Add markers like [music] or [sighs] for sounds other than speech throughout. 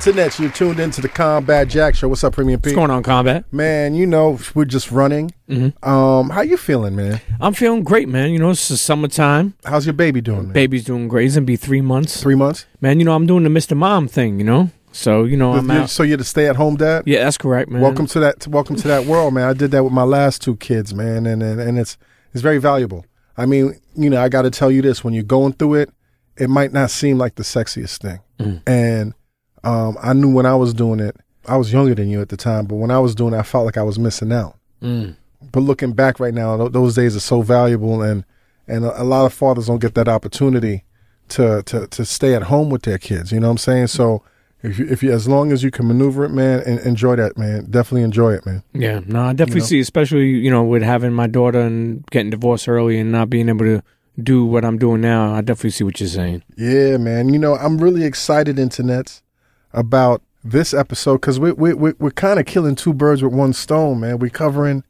Internet, you're tuned into the Combat Jack Show. What's up, Premium P? What's going on, Combat? Man, you know, we're just running. Mm-hmm. Um, how you feeling, man? I'm feeling great, man. You know, it's the summertime. How's your baby doing, man? Baby's doing great. It's gonna be three months. Three months? Man, you know, I'm doing the Mr. Mom thing, you know? So, you know, I'm You're- out. So you're the stay-at-home dad? Yeah, that's correct, man. Welcome to that. Welcome to that world, man. I did that with my last two kids, man, and and, and it's it's very valuable. I mean, you know, I got to tell you this: when you're going through it, it might not seem like the sexiest thing. Mm. And um, I knew when I was doing it, I was younger than you at the time, but when I was doing it, I felt like I was missing out. Mm. But looking back right now, th- those days are so valuable, and and a, a lot of fathers don't get that opportunity to to to stay at home with their kids. You know what I'm saying? So. If you, if you, as long as you can maneuver it, man, and enjoy that, man. Definitely enjoy it, man. Yeah, no, I definitely know? see, especially, you know, with having my daughter and getting divorced early and not being able to do what I'm doing now. I definitely see what you're saying. Yeah, man. You know, I'm really excited, internets, about this episode because we, we, we, we're kind of killing two birds with one stone, man. We're covering,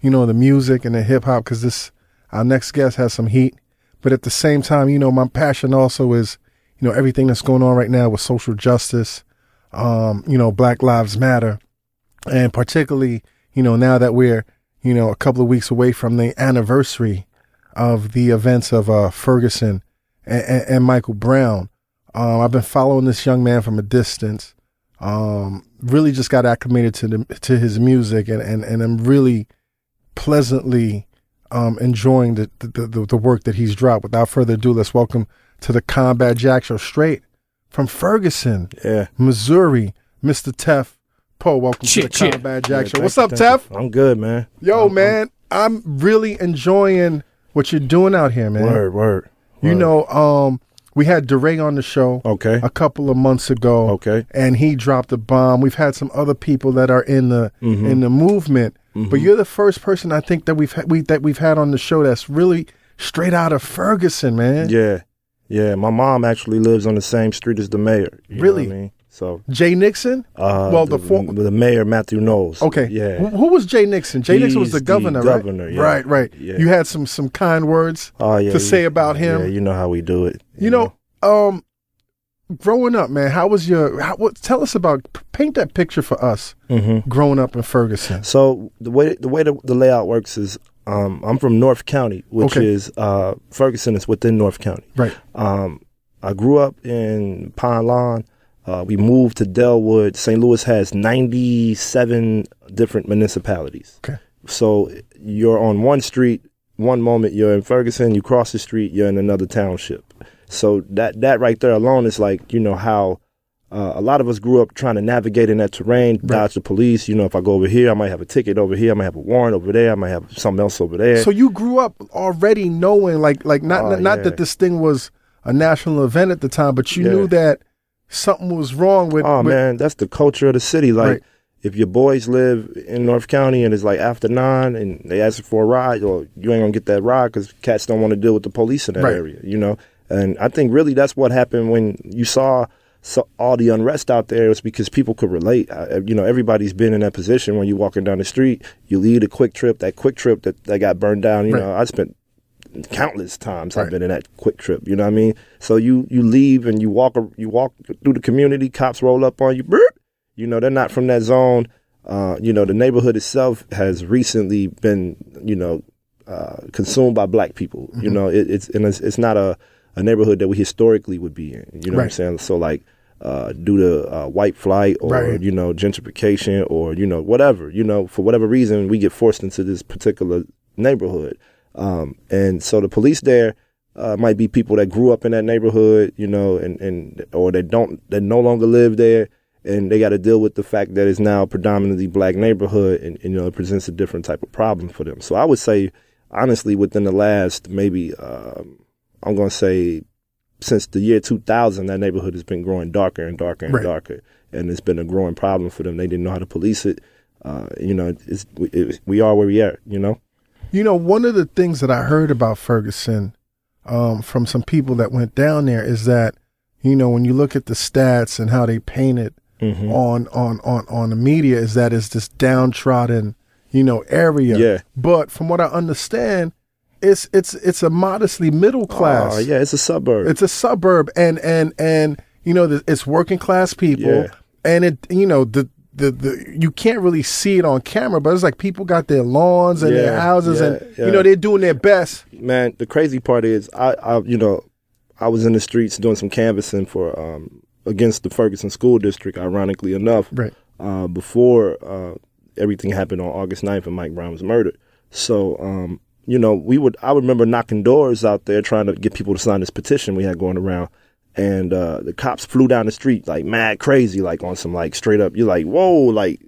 you know, the music and the hip hop because this, our next guest has some heat. But at the same time, you know, my passion also is, you know, everything that's going on right now with social justice, um, you know, Black Lives Matter. And particularly, you know, now that we're, you know, a couple of weeks away from the anniversary of the events of uh, Ferguson and, and, and Michael Brown. Um, I've been following this young man from a distance. Um, really just got acclimated to the to his music, and and, and I'm really pleasantly um, enjoying the, the the the work that he's dropped. Without further ado, let's welcome to the Combat Jack Show straight from Ferguson, Yeah. Missouri, Mr. Tef Poe. Welcome Cheer, to the cheer. Combat Jack Yeah, Show. What's you, up, thank Tef? you. I'm good, man. Yo, I'm- man, I'm really enjoying what you're doing out here, man. Word, word. You know, um, we had DeRay on the show Okay. a couple of months ago. Okay. And he dropped a bomb. We've had some other people that are in the Mhm. in the movement, but Mhm. you're the first person I think that we've ha- we that we've had on the show that's really straight out of Ferguson, man. Yeah. Yeah. My mom actually lives on the same street as the mayor. Really? I mean? So, Jay Nixon. uh, Well, the, the for- the mayor, Matthew Knowles. Okay. Yeah. Who, who was Jay Nixon? Jay Nixon was He's the the governor, governor, right? yeah. Right, right. Yeah. You had some some kind words Oh, yeah. to you- say about him. Yeah, you know how we do it. You know, um, growing up, man, how was your? How, what, tell us about. Paint that picture for us. hmm Growing up in Ferguson. So the way the way the, the layout works is, um, I'm from North County, which Okay. is uh, Ferguson is within North County. Right. Um, I grew up in Pine Lawn. Uh, we moved to Dellwood. St. Louis has 97 different municipalities. Okay. So you're on one street, one moment you're in Ferguson, you cross the street, you're in another township. So that that right there alone is like, you know, how uh, a lot of us grew up trying to navigate in that terrain, dodge the police. You know, if I go over here, I might have a ticket over here, I might have a warrant over there, I might have something else over there. So you grew up already knowing, like, like not not, not yeah. that this thing was a national event at the time, but you Yeah. knew that something was wrong with. Oh with- man, that's the culture of the city. Like Right. if your boys live in North County and it's like after nine and they ask for a ride, or you ain't gonna get that ride because cats don't want to deal with the police in that Right. area. You know, and I think really that's what happened when you saw. So all the unrest out there was because people could relate. Uh, you know, everybody's been in that position when you're walking down the street. You lead a QuikTrip. That QuikTrip that, that got burned down. You Right. know, I spent countless times Right. I've been in that QuikTrip. You know what I mean? So you you leave and you walk you walk through the community. Cops roll up on you. Burp. You know they're not from that zone. Uh, you know the neighborhood itself has recently been you know uh, consumed by black people. You Mm-hmm. know it, it's and it's, it's not a, a neighborhood that we historically would be in. You know what I'm saying? So like. Uh, due to uh, white flight or Right. you know gentrification or you know whatever you know for whatever reason we get forced into this particular neighborhood um, and so the police there uh, might be people that grew up in that neighborhood, you know, and, and or they don't that no longer live there, and they got to deal with the fact that it's now a predominantly black neighborhood, and, and, you know it presents a different type of problem for them. So I would say, honestly, within the last maybe um, I'm going to say since the year 2000, that neighborhood has been growing darker and darker and Right. darker, and it's been a growing problem for them. They didn't know how to police it. Uh, you know, it's, it, we are where we are. You know. You know, one of the things that I heard about Ferguson um, from some people that went down there is that, you know, when you look at the stats and how they paint it Mhm. on, on, on, on the media, is that it's this downtrodden, you know, area. Yeah. But from what I understand, it's it's it's a modestly middle class. Oh, yeah, it's a suburb. It's a suburb, and and and you know, it's working class people. Yeah. and it you know the. The, the you can't really see it on camera, but it's like people got their lawns and their houses, yeah, and yeah. you know they're doing their best. man, the crazy part is I, I you know, I was in the streets doing some canvassing for um against the Ferguson School District, ironically enough. Right. Uh before uh everything happened on August 9th and Mike Brown was murdered. So um, you know, we would I remember knocking doors out there trying to get people to sign this petition we had going around. And uh the cops flew down the street like mad crazy, like on some like straight up you're like, Whoa, like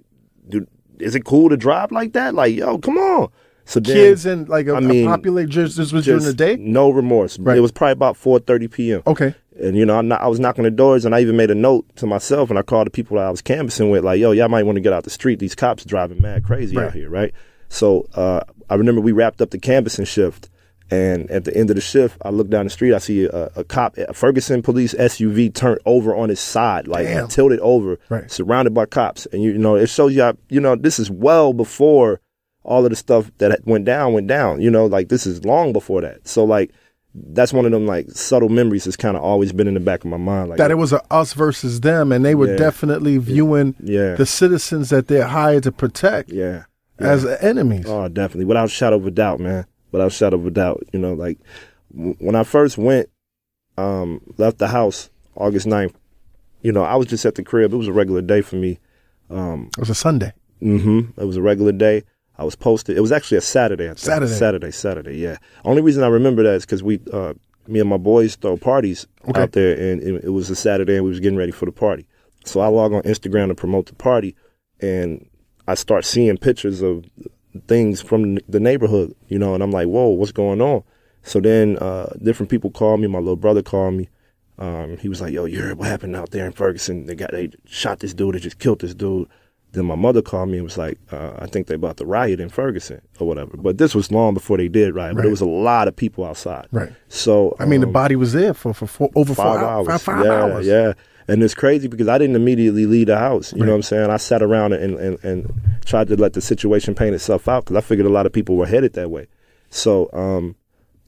dude, is it cool to drive like that? Like, yo, come on. So then, Kids and like a, I mean, a populate just this was during the day. No remorse. Right. It was probably about four thirty p.m. Okay, And you know, not, I was knocking the doors, and I even made a note to myself, and I called the people that I was canvassing with, like, "Yo, y'all might want to get out the street. These cops driving mad crazy Right. out here, right?" So uh, I remember we wrapped up the canvassing shift, and at the end of the shift, I look down the street, I see a, a cop, a Ferguson police SUV turned over on its side, like Damn. tilted over, Right. surrounded by cops, and you, you know, it shows you, how, you know, this is well before all of the stuff that went down went down. You know, like this is long before that. So like that's one of them like subtle memories that's kind of always been in the back of my mind. Like that it was a us versus them, and they were Yeah. definitely viewing yeah, the citizens that they're hired to protect yeah, as enemies. Oh, definitely, without a shadow of a doubt, man. Without a shadow of a doubt, you know, like w- when I first went, um, left the house August 9th, you know, I was just at the crib. It was a regular day for me. Um, It was a Sunday. hmm It was a regular day. I was posted. It was actually a Saturday. I think. Saturday. Saturday. Saturday. Yeah. Only reason I remember that is because we, uh, me and my boys, throw parties Okay. out there, and it, it was a Saturday, and we was getting ready for the party. So I log on Instagram to promote the party, and I start seeing pictures of things from the neighborhood, you know, and I'm like, whoa, what's going on? So then uh, different people called me. My little brother called me. Um, he was like, yo, you heard what happened out there in Ferguson? They got they shot this dude. They just killed this dude. Then my mother called me and was like, uh, I think they about to riot in Ferguson or whatever. But this was long before they did riot. But there was a lot of people outside. Right. So I mean, the um, body was there for for four, over five four hours. Five, five yeah, hours. yeah. And it's crazy because I didn't immediately leave the house. You Right. know what I'm saying? I sat around and, and, and tried to let the situation paint itself out because I figured a lot of people were headed that way. So, um,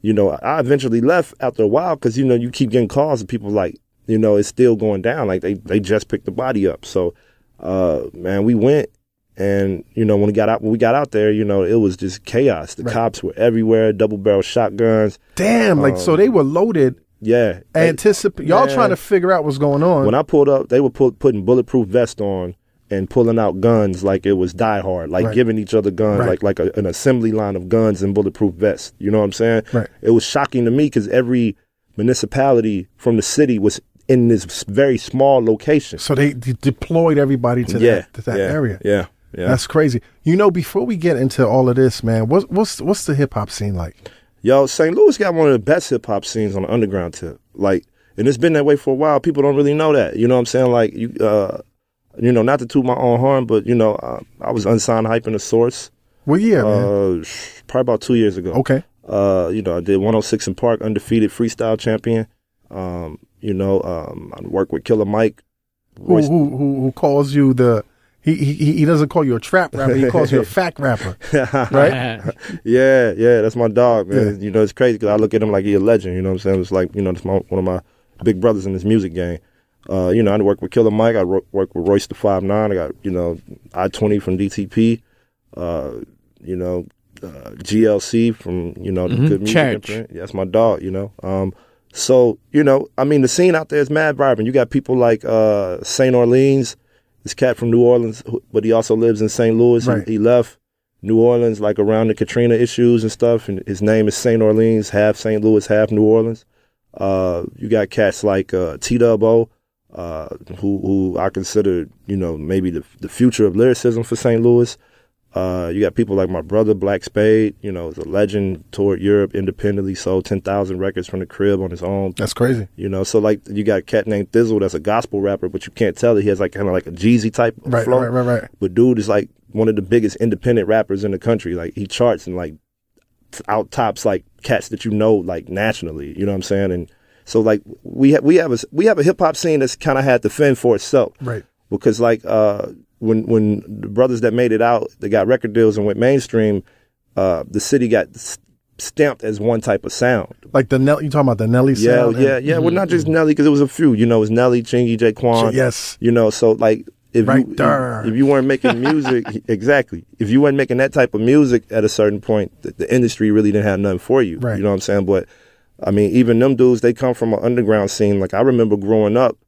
you know, I eventually left after a while because, you know, you keep getting calls and people like, you know, it's still going down. Like they, they just picked the body up. So, uh, man, we went and, you know, when we got out, when we got out there, you know, it was just chaos. The Right. cops were everywhere, double barrel shotguns. Damn, like so they were loaded. Yeah. Anticipate y'all man. trying to figure out what's going on. When I pulled up, they were put, putting bulletproof vests on and pulling out guns like it was Die Hard, like Right. giving each other guns, Right. like like a, an assembly line of guns and bulletproof vests. You know what I'm saying? Right. It was shocking to me because every municipality from the city was in this very small location. so they de- deployed everybody to yeah, that, to that yeah, area. Yeah, yeah. That's crazy. You know, before we get into all of this, man, what's what's what's the hip hop scene like? Yo, St. Louis got one of the best hip hop scenes on the underground tip. Like, and it's been that way for a while. People don't really know that. You know what I'm saying? Like, you, uh, you know, not to toot my own horn, but you know, uh, I was unsigned hype in the source. Well, yeah, man. Uh, probably about two years ago. Okay, Uh, you know, I did 106 & Park, undefeated freestyle champion. Um, you know, um, I worked with Killer Mike. Royce- who who who calls you the? He he he doesn't call you a trap rapper. He calls you a [laughs] fact rapper, right? [laughs] yeah, yeah, that's my dog, man. You know, it's crazy because I look at him like he a legend. You know what I'm saying? It's like, you know, it's my, one of my big brothers in this music game. Uh, you know, I work with Killer Mike. I ro- work with Royce the Five Nine. I got, you know, I twenty from DTP. Uh, you know, uh, GLC from you know the Mhm. good music. Church. Yeah, that's my dog. You know, um, so you know, I mean, the scene out there is mad vibrant. You got people like uh, Saint Orleans, this cat from New Orleans, but he also lives in St. Louis. He- Right. he left New Orleans, like around the Katrina issues and stuff. And his name is St. Orleans, half St. Louis, half New Orleans. Uh, you got cats like uh, T Dubbo, uh, who who I consider you know maybe the the future of lyricism for St. Louis. Uh, you got people like my brother Black Spade, you know, is a legend. Toured Europe independently, sold ten thousand records from the crib on his own. That's crazy. You know, so like you got a cat named Thi'sl that's a gospel rapper, but you can't tell that he has like kind of like a Jeezy type Right, flow. right, right, right. But dude is like one of the biggest independent rappers in the country. Like he charts and like out tops like cats that you know like nationally. You know what I'm saying? And so like we ha- we have a we have a hip hop scene that's kind of had to fend for itself Right. because like uh when when the brothers that made it out they got record deals and went mainstream, uh the city got s- stamped as one type of sound. Like the Nelly, you talking about the Nelly Yeah, sound? yeah, yeah. Yeah. Well, not just Nelly because it was a few. You know, it was Nelly, Chingy, J-Kwon. Yes. You know, so like if Right you there. if you weren't making [laughs] music exactly if you weren't making that type of music at a certain point the, the industry really didn't have nothing for you Right. you know what i'm saying but i mean even them dudes they come from an underground scene like i remember growing up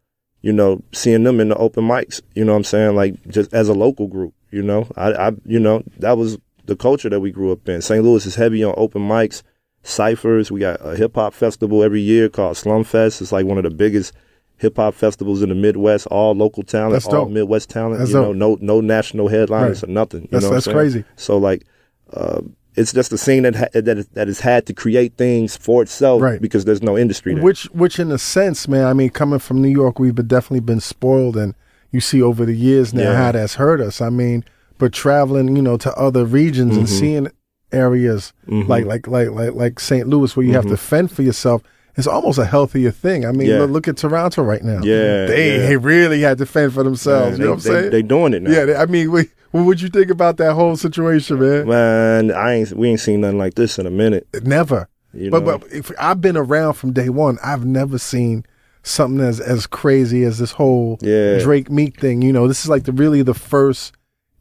you know seeing them in the open mics you know what i'm saying like just as a local group you know i, I you know that was the culture that we grew up in st louis is heavy on open mics ciphers we got a hip-hop festival every year called SLUMFest it's like one of the biggest hip hop festivals in the Midwest, all local talent, That's all dope. Midwest talent. That's you know, dope. no no national headliners Right. or nothing. You That's- know that's crazy. So like, uh, it's just a scene that ha- that is, that has had to create things for itself, Right. Because there's no industry there. Which, which in a sense, man, I mean, coming from New York, we've been, definitely been spoiled, and you see over the years now Yeah. how that's hurt us. I mean, but traveling, you know, to other regions and Mm-hmm. seeing areas like, like, like, like, like St. Louis, where you have to fend for yourself, it's almost a healthier thing. I mean, Mm-hmm. Yeah. look, look at Toronto right now. Yeah, they, yeah. they [laughs] really had to fend for themselves. Man, you know they, what I'm they, saying? They doing it now. yeah, they, I mean, we, what would you think about that whole situation, man? man. I ain't we ain't seen nothing like this in a minute. Never. You but but if I've been around from day one, I've never seen something as as crazy as this whole Yeah. Drake Meek thing. You know, this is like the really the first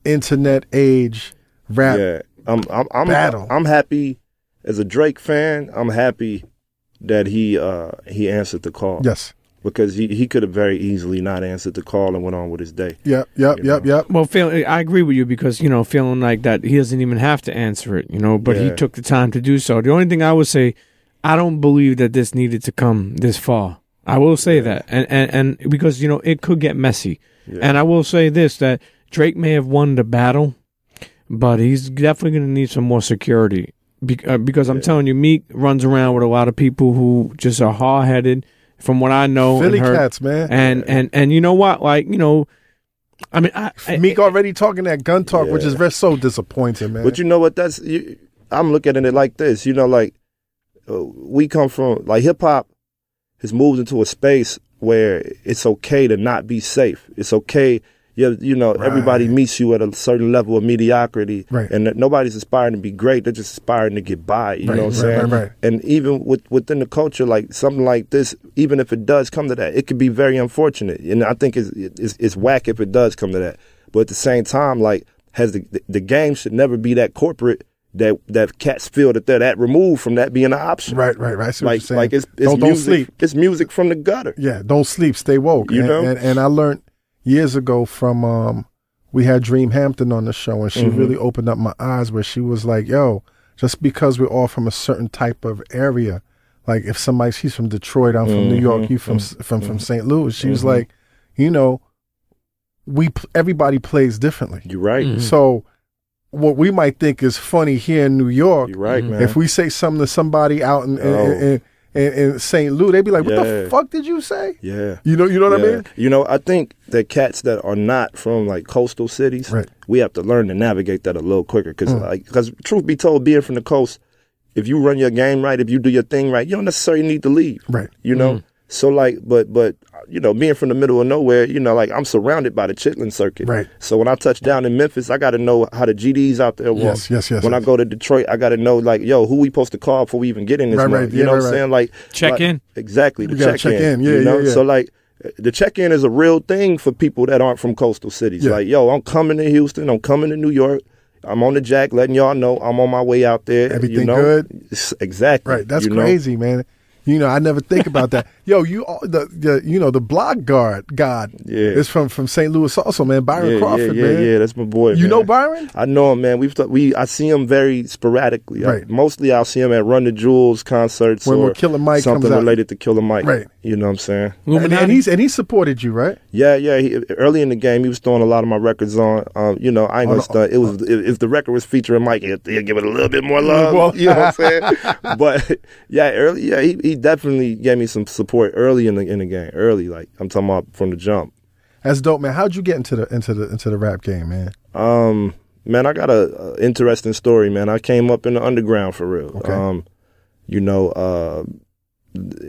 internet age rap. yeah, I'm I'm I'm, battle. I'm happy as a Drake fan. I'm happy that he uh he answered the call. Yes. Because he he could have very easily not answered the call and went on with his day. Yep. Yep. You Yep. know. Yep. Well, feel, I agree with you because you know, feeling like that he doesn't even have to answer it, you know, but he took the time to do so. The only thing I would say, I don't believe that this needed to come this far. I will say that, and and and because you know it could get messy. Yeah. And I will say this that Drake may have won the battle, but he's definitely going to need some more security. Be- uh, because I'm telling you, Meek runs around with a lot of people who just are hard headed. From what I know, Philly and heard, cats, man. and and and you know what? Like you know, I mean, I, I, Meek already talking that gun talk, which is very so disappointing, man. But you know what? That's you, I'm looking at it like this. You know, like uh, we come from like hip hop has moved into a space where it's okay to not be safe. It's okay. You, you know, everybody meets you at a certain level of mediocrity, Right. and nobody's aspiring to be great. They're just aspiring to get by. You Right, know what I'm right, saying? right, right. And even with, within the culture, like something like this, even if it does come to that, it could be very unfortunate. And I think it's, it's, it's whack if it does come to that. But at the same time, like, has the, the, game should never be that corporate that, that cats feel that they're that removed from that being an option. right, right, right. I see what you're Like, saying. like it's, it's don't, don't music. sleep. It's music from the gutter. Yeah, don't sleep, stay woke. You and, know? and, and I learned years ago from um we had Dream Hampton on the show and she Mm-hmm. really opened up my eyes where she was like, Yo, just because we're all from a certain type of area, like if somebody she's from Detroit, I'm from New Mm-hmm. York, you from from from St. Louis, she was like, you know, we everybody plays differently. You're right. Mhm. So what we might think is funny here in New York, You're right, man. if we say something to somebody out in in, Oh. in, in, in St. Louis, they'd be like, "What the fuck did you say?" yeah. You know, you know what I mean? You know, I think that cats that are not from like coastal cities, Right. we have to learn to navigate that a little quicker. Because, Mm. like, because truth be told, being from the coast, if you run your game right, if you do your thing right, you don't necessarily need to leave. Right. You know. So like, but but you know, being from the middle of nowhere, you know, like I'm surrounded by the chitlin circuit. Right. So when I touch down in Memphis, I got to know how the GDs out there walk. Yes, yes, yes, When yes. I go to Detroit, I got to know like, yo, who we supposed to call before we even get in this Right, month? right, You yeah, know right, what I'm right. saying? Like Check like- in. Exactly. The You gotta check, check in. in. Yeah, you know? yeah, yeah. So like the check in is a real thing for people that aren't from coastal cities. Yeah. Like, yo, I'm coming to Houston, I'm coming to New York. I'm on the jack, letting y'all know I'm on my way out there. Everything you know? good? Exactly. Right. That's you know? crazy, man. You know, I never think about that. [laughs] Yo, you all- the, the you know the block guard God Yeah. is from from St. Louis also, man. Byron Yeah, Crawford, yeah, yeah, man. yeah. That's my boy. You man. know Byron? I know him, man. We've th- we I see him very sporadically. I- Right. mostly I'll see him at Run the Jewels concerts When- or when Killer Mike something comes out. related to Killer Mike. Right. You know what I'm saying? And, and he's and he supported you, right? Yeah, yeah. He, early in the game, he was throwing a lot of my records on. Um, you know, I ain't gonna stunt. It was if, if the record was featuring Mike, he'd, he'd give it a little bit more love. [laughs] Well- you know what I'm [laughs] saying? but yeah, early, yeah, he, he definitely gave me some support early in the in the game. Early, like I'm talking about from the jump. That's dope, man. How'd you get into the into the into the rap game, man? Um, man, I got a, a interesting story, man. I came up in the underground for real. Okay. Um, you know, uh,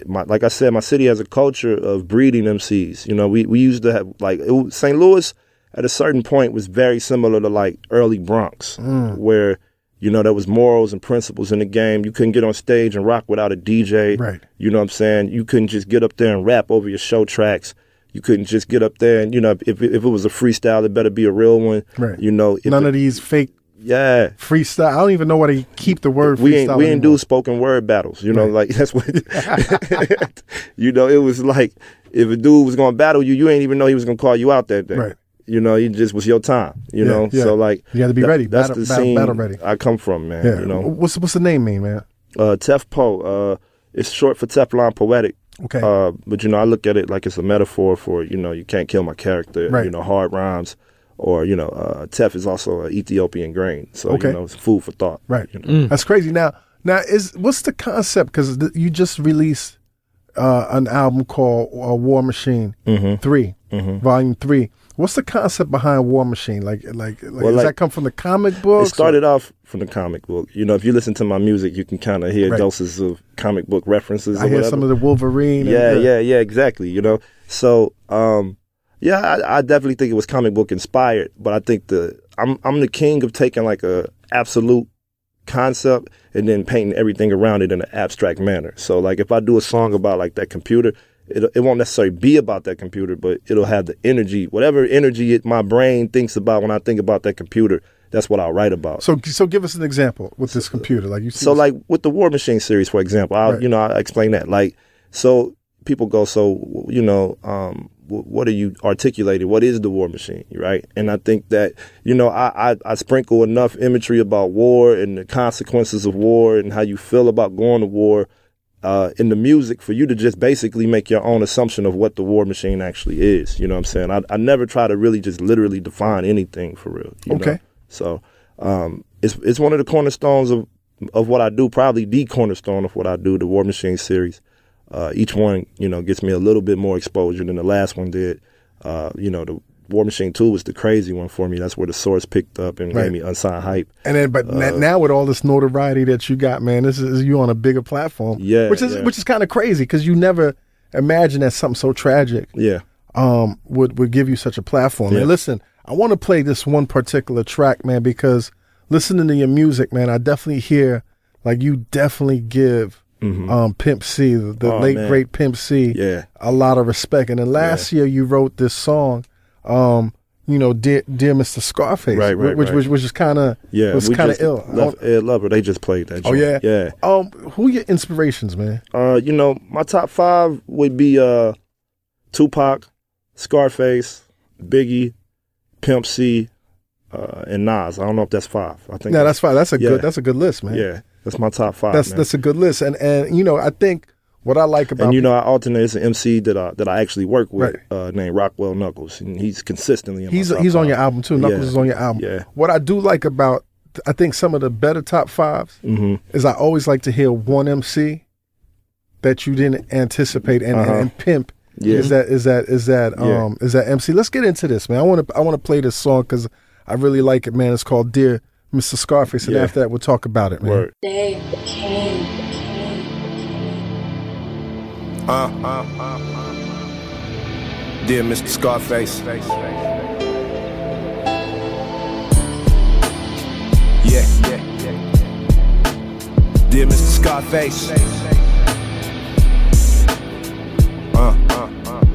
my, like I said, my city has a culture of breeding MCs. You know, we, we used to have like it, St. Louis at a certain point was very similar to like early Bronx, where you know there was morals and principles in the game. You couldn't get on stage and rock without a DJ. Right. You know what I'm saying? You couldn't just get up there and rap over your show tracks. You couldn't just get up there and you know if if it was a freestyle, it better be a real one. Right. You know, if None it- of these fake yeah. freestyle. I don't even know why they keep the word We ain't we ain't anymore. do spoken word battles. You know, Right. like [laughs] that's what. [laughs] [laughs] you know, it was like if a dude was gonna battle you, you ain't even know he was gonna call you out that day. Right. You know, it just was your time. You Yeah, know, yeah. so like You gotta be that- ready. That's Battle- the battle- scene battle ready. I come from, man. Yeah. You know, What's what's the name mean, man? uh, Tef Poe. Uh, it's short for Teflon Poetic. Okay. Uh, but you know, I look at it like it's a metaphor for you know you can't kill my character. Right. You know, hard rhymes, or you know, uh, Tef is also an Ethiopian grain, so Okay. you know, it's food for thought. Right. You know? That's crazy. Now, now is what's the concept? Because th- you just released uh, an album called uh, War Machine Mm-hmm. 3 Volume Three. What's the concept behind War Machine? Like, like, like Well, does like- that come from the comic book? It started off from the comic book. You know, if you listen to my music, you can kind of hear Right. doses of comic book references. I or hear whatever. some of the Wolverine. and- yeah, yeah, yeah, exactly. You know, so um, yeah, I, I definitely think it was comic book inspired. But I think the I'm I'm the king of taking like a absolute concept and then painting everything around it in an abstract manner. So like if I do a song about like that computer. It, it won't necessarily be about that computer, but it'll have the energy, whatever energy it, my brain thinks about when I think about that computer. That's what I'll write about. So, so give us an example with this computer. Like you see, So this- like with the War Machine series, for example, I'll, Right. you know, I explain that. Like, so people go, so you know, um, wh- what are you articulating? What is the War Machine, right? And I think that you know, I, I I sprinkle enough imagery about war and the consequences of war and how you feel about going to war. Uh, in the music, for you to just basically make your own assumption of what the war machine actually is. You know what I'm saying? I, I never try to really just literally define anything for real. you know? Okay. So um, it's it's one of the cornerstones of of what I do, probably the cornerstone of what I do, the War Machine series. Uh, each one, you know, gets me a little bit more exposure than the last one did. Uh, you know, the War Machine Two was the crazy one for me. That's where the source picked up and Right. gave me unsigned hype. And then, but Uh, now with all this notoriety that you got, man, this is you on a bigger platform. Yeah, which is yeah. which is kind of crazy because you never imagined that something so tragic Yeah, um would would give you such a platform. Yeah. And listen, I want to play this one particular track, man, because listening to your music, man, I definitely hear like you definitely give um Pimp C, the, the Mm-hmm. Oh, late man. great Pimp C, yeah, a lot of respect. And then last year you wrote this song, um, you know, dear, dear Mr. Scarface, Right, right, which right. which which is kind of yeah. was kind of ill. Left Ed Lover, they just played that. Oh yeah, joint. yeah. Um, who your inspirations, man? Uh, you know, my top five would be uh, Tupac, Scarface, Biggie, Pimp C, uh, and Nas. I don't know if that's five. I think. Yeah, that's five. That's a Yeah. good. That's a good list, man. yeah. That's my top five. that's man. that's a good list. And and you know, I think what I like about and you know, I alternate as an MC that I that I actually work with, Right. uh, named Rockwell Knuckles, and he's consistently in my he's top he's on five. your album too. Knuckles Yeah. is on your album. Yeah. What I do like about I think some of the better top 5s hmm is I always like to hear one MC that you didn't anticipate and, Uh-huh. and, and pimp. Yeah. Is that is that is that Yeah. um is that MC? Let's get into this, man. I want to I want to play this song because I really like it, man. It's called Dear Mr. Scarface, and Yeah. after that we'll talk about it, man. Word. Uh, uh, uh, uh. Dear Mr. Scarface. Yeah. Dear Mr. Scarface. Uh, uh, uh, uh.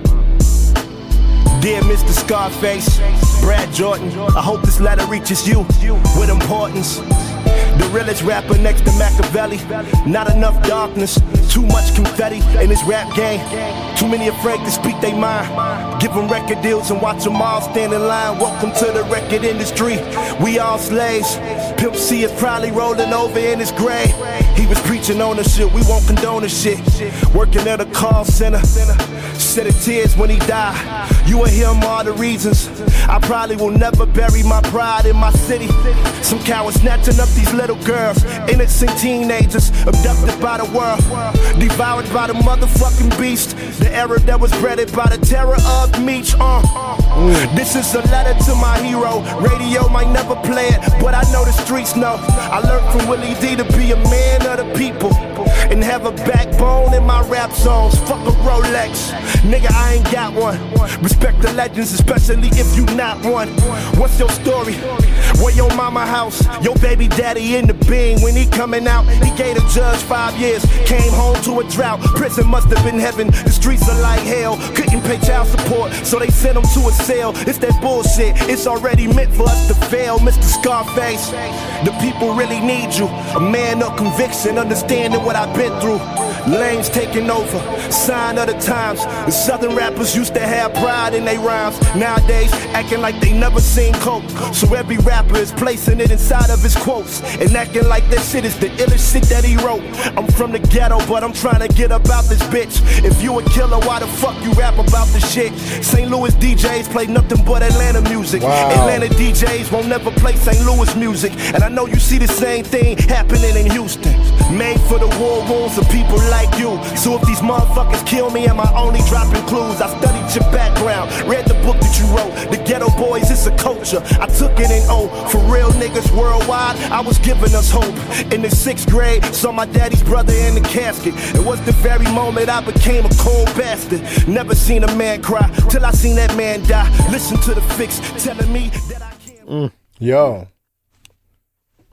Dear Mr. Scarface, Brad Jordan, I hope this letter reaches you with importance. The realest rapper next to Machiavelli. Not enough darkness, too much confetti in this rap game. Too many afraid to speak their mind. Give them record deals and watch them all stand in line. Welcome to the record industry. We all slaves. Pimp C is probably rolling over in his grave. He was preaching ownership, we won't condone the shit. Working at a call center. Shed tears when he died. You hear him all the reasons. I probably will never bury my pride in my city. Some cowards snatching up these little girls, innocent teenagers, abducted by the world, devoured by the motherfucking beast. The era that was breaded by the terror of Meech. Uh. This is a letter to my hero. Radio might never play it, but I know the streets know. I learned from Willie D to be a man of the people and have a backbone in my rap songs. Fuck a Rolex, nigga, I ain't got one. Respect the legends, especially if you not one. What's your story? Where your mama house, your baby daddy in the bean. When he coming out, he gave the judge five years. Came home to a drought. Prison must have been heaven. The streets are like hell. Couldn't pay child support, so they sent him to a cell. It's that bullshit. It's already meant for us to fail, Mr. Scarface. The people really need you. A man of conviction, understanding what I've been through. Lanes taking over, sign of the times. The southern rappers used to have pride in their rhymes. Nowadays, acting like they never seen coke. So every rapper is placing it inside of his quotes and acting like that shit is the illest shit that he wrote. I'm from the ghetto, but I'm trying to get about this bitch. If you a killer, why the fuck you rap about the shit? St. Louis DJs play nothing but Atlanta music. Wow. Atlanta DJs won't never play St. Louis music. And I know you see the same thing happening in Houston. Made for the war wounds of people like you. So if these motherfuckers kill me, am I only dropping clues? I studied your background, read the book that you wrote. The Geto Boys, it's a culture. I took it in O. For real niggas worldwide, I was giving us hope. In the sixth grade, saw my daddy's brother in the casket. It was the very moment I became a cold bastard. Never seen a man cry till I seen that man die. Listen to the fix telling me that I can't. Mm. Yo.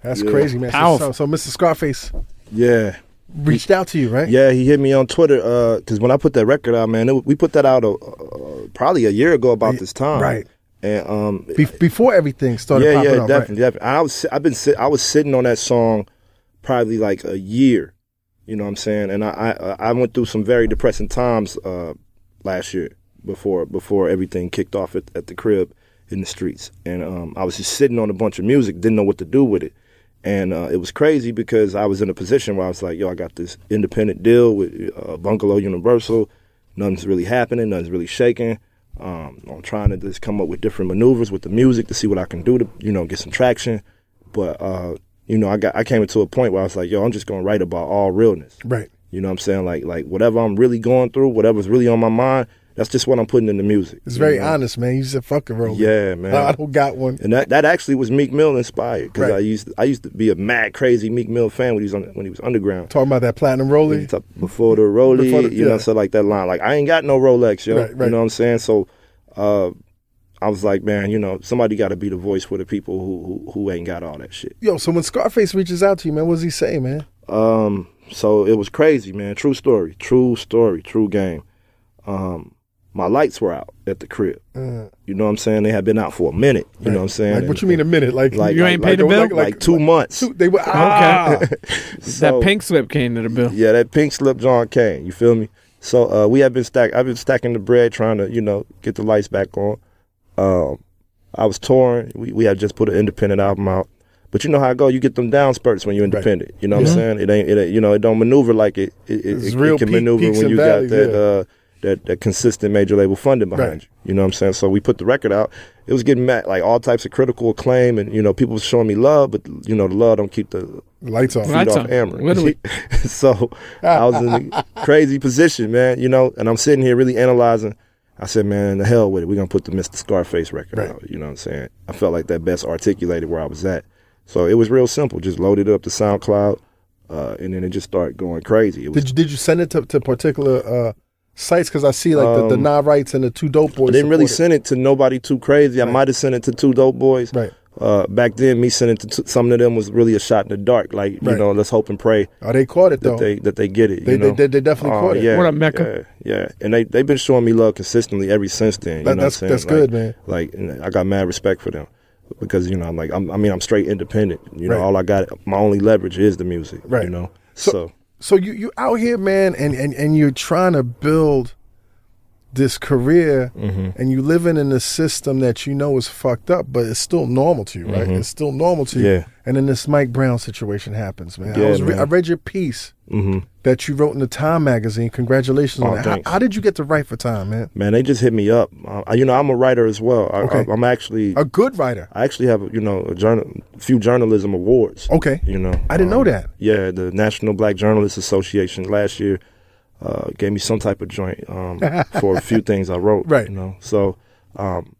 That's Yeah. crazy, man. So, so, so Mr. Scarface Yeah. Reached out to you, right? Yeah, he hit me on Twitter because when I put that record out, man, it, we put that out uh, uh, probably a year ago about this time, Right. And um, Be- before everything started yeah, yeah, up, definitely, definitely. I was, I've been, I was sitting on that song probably like a year. You know what I'm saying? And I, I, I went through some very depressing times uh, last year before, before everything kicked off at, at the crib in the streets, and um, I was just sitting on a bunch of music, didn't know what to do with it. And uh, it was crazy because I was in a position where I was like, yo, I got this independent deal with uh, Bungalo Universal. Nothing's really happening. Nothing's really shaking. Um, I'm trying to just come up with different maneuvers with the music to see what I can do to, you know, get some traction. But, uh, you know, I got, I came into a point where I was like, yo, I'm just going to write about all realness. right? Right. You know what I'm saying? Like, like whatever I'm really going through, whatever's really on my mind, that's just what I'm putting in the music. It's very know? honest, man. You said fuck it, bro. Yeah, man. I don't got one. And that, that actually was Meek Mill inspired because Right. I used I used to be a mad crazy Meek Mill fan when he was on, when he was underground. Talking about that platinum. T- Before the Rolex, Before the- you yeah. know, so like that line, like I ain't got no Rolex, yo. Right, right. You know what I'm saying? So, uh, I was like, man, you know, somebody got to be the voice for the people who, who who ain't got all that shit. Yo, so when Scarface reaches out to you, man, what does he say, man? Um, so it was crazy, man. True story, true story, true game. Um, my lights were out at the crib. You know what I'm saying? They had been out for a minute. You know what I'm saying? Uh. Like, what And- you mean a minute? Like, Like, You like, ain't like, paid the bill? like, like two months. two- they were ah. Okay. [laughs] [laughs] So- that pink slip came to the bill. Yeah, that pink slip John came. You feel me? So uh, we have been stack. I've been stacking the bread, trying to you know get the lights back on. Um, I was touring. We we had just put an independent album out, but you know how I go. You get them down spurts when you're independent. You know what I'm saying? It ain't. It ain't, you know it don't maneuver like it. It, it, It's it, real it can peak- maneuver peaks when and you valleys, got that. yeah. Uh, that, that consistent major label funding behind Right. you. You know what I'm saying? So we put the record out. It was getting met, like all types of critical acclaim, and you know people was showing me love, but you know the love don't keep the Lights off. Feet Lights off on. hammer. Literally. [laughs] so I was in a [laughs] crazy position, man. You know, and I'm sitting here really analyzing. I said, man, the hell with it. We're gonna put the Mr. Scarface record Right. out. You know what I'm saying? I felt like that best articulated where I was at. So it was real simple. Just loaded up to SoundCloud, uh, and then it just started going crazy. It was Did you, did you send it to, to particular uh, sites? Because I see like the, the Um, Nah Rights and the two Dope Boys. I didn't really supported. send it to nobody too crazy. I might have sent it to two dope boys. Right. Uh, back then, me sending it to t- some of them was really a shot in the dark. Like you know, let's hope and pray Oh, they caught it though. that they that they get it. They- you they- know? they- they definitely Oh, caught it. Yeah, What up, Meka? Yeah, yeah, and they they've been showing me love consistently ever since then. You That- know that's- what I'm that's saying? good, man. Like I got mad respect for them because you know I'm like I'm, I mean I'm straight independent. You know, Right. all I got, my only leverage is the music. Right. You know, So- so, so you you out here, man, and, and, and you're trying to build this career, Mm-hmm. and you living in a system that you know is fucked up, but it's still normal to you, right? It's still normal to you. Mm-hmm. Yeah. And then this Mike Brown situation happens, man. I, Yeah, was re- man. I read your piece hmm that you wrote in the Time magazine. Congratulations Oh, on that. How, how did you get to write for Time, man? man, they just hit me up. Uh, you know, I'm a writer as well. I, Okay. I, am actually A good writer. I actually have you know a journal, few journalism awards. Okay. You know, I didn't know Um, that. Yeah, the National Black Journalists Association last year uh, gave me some type of joint um, [laughs] for a few things I wrote. Right. You know, so um,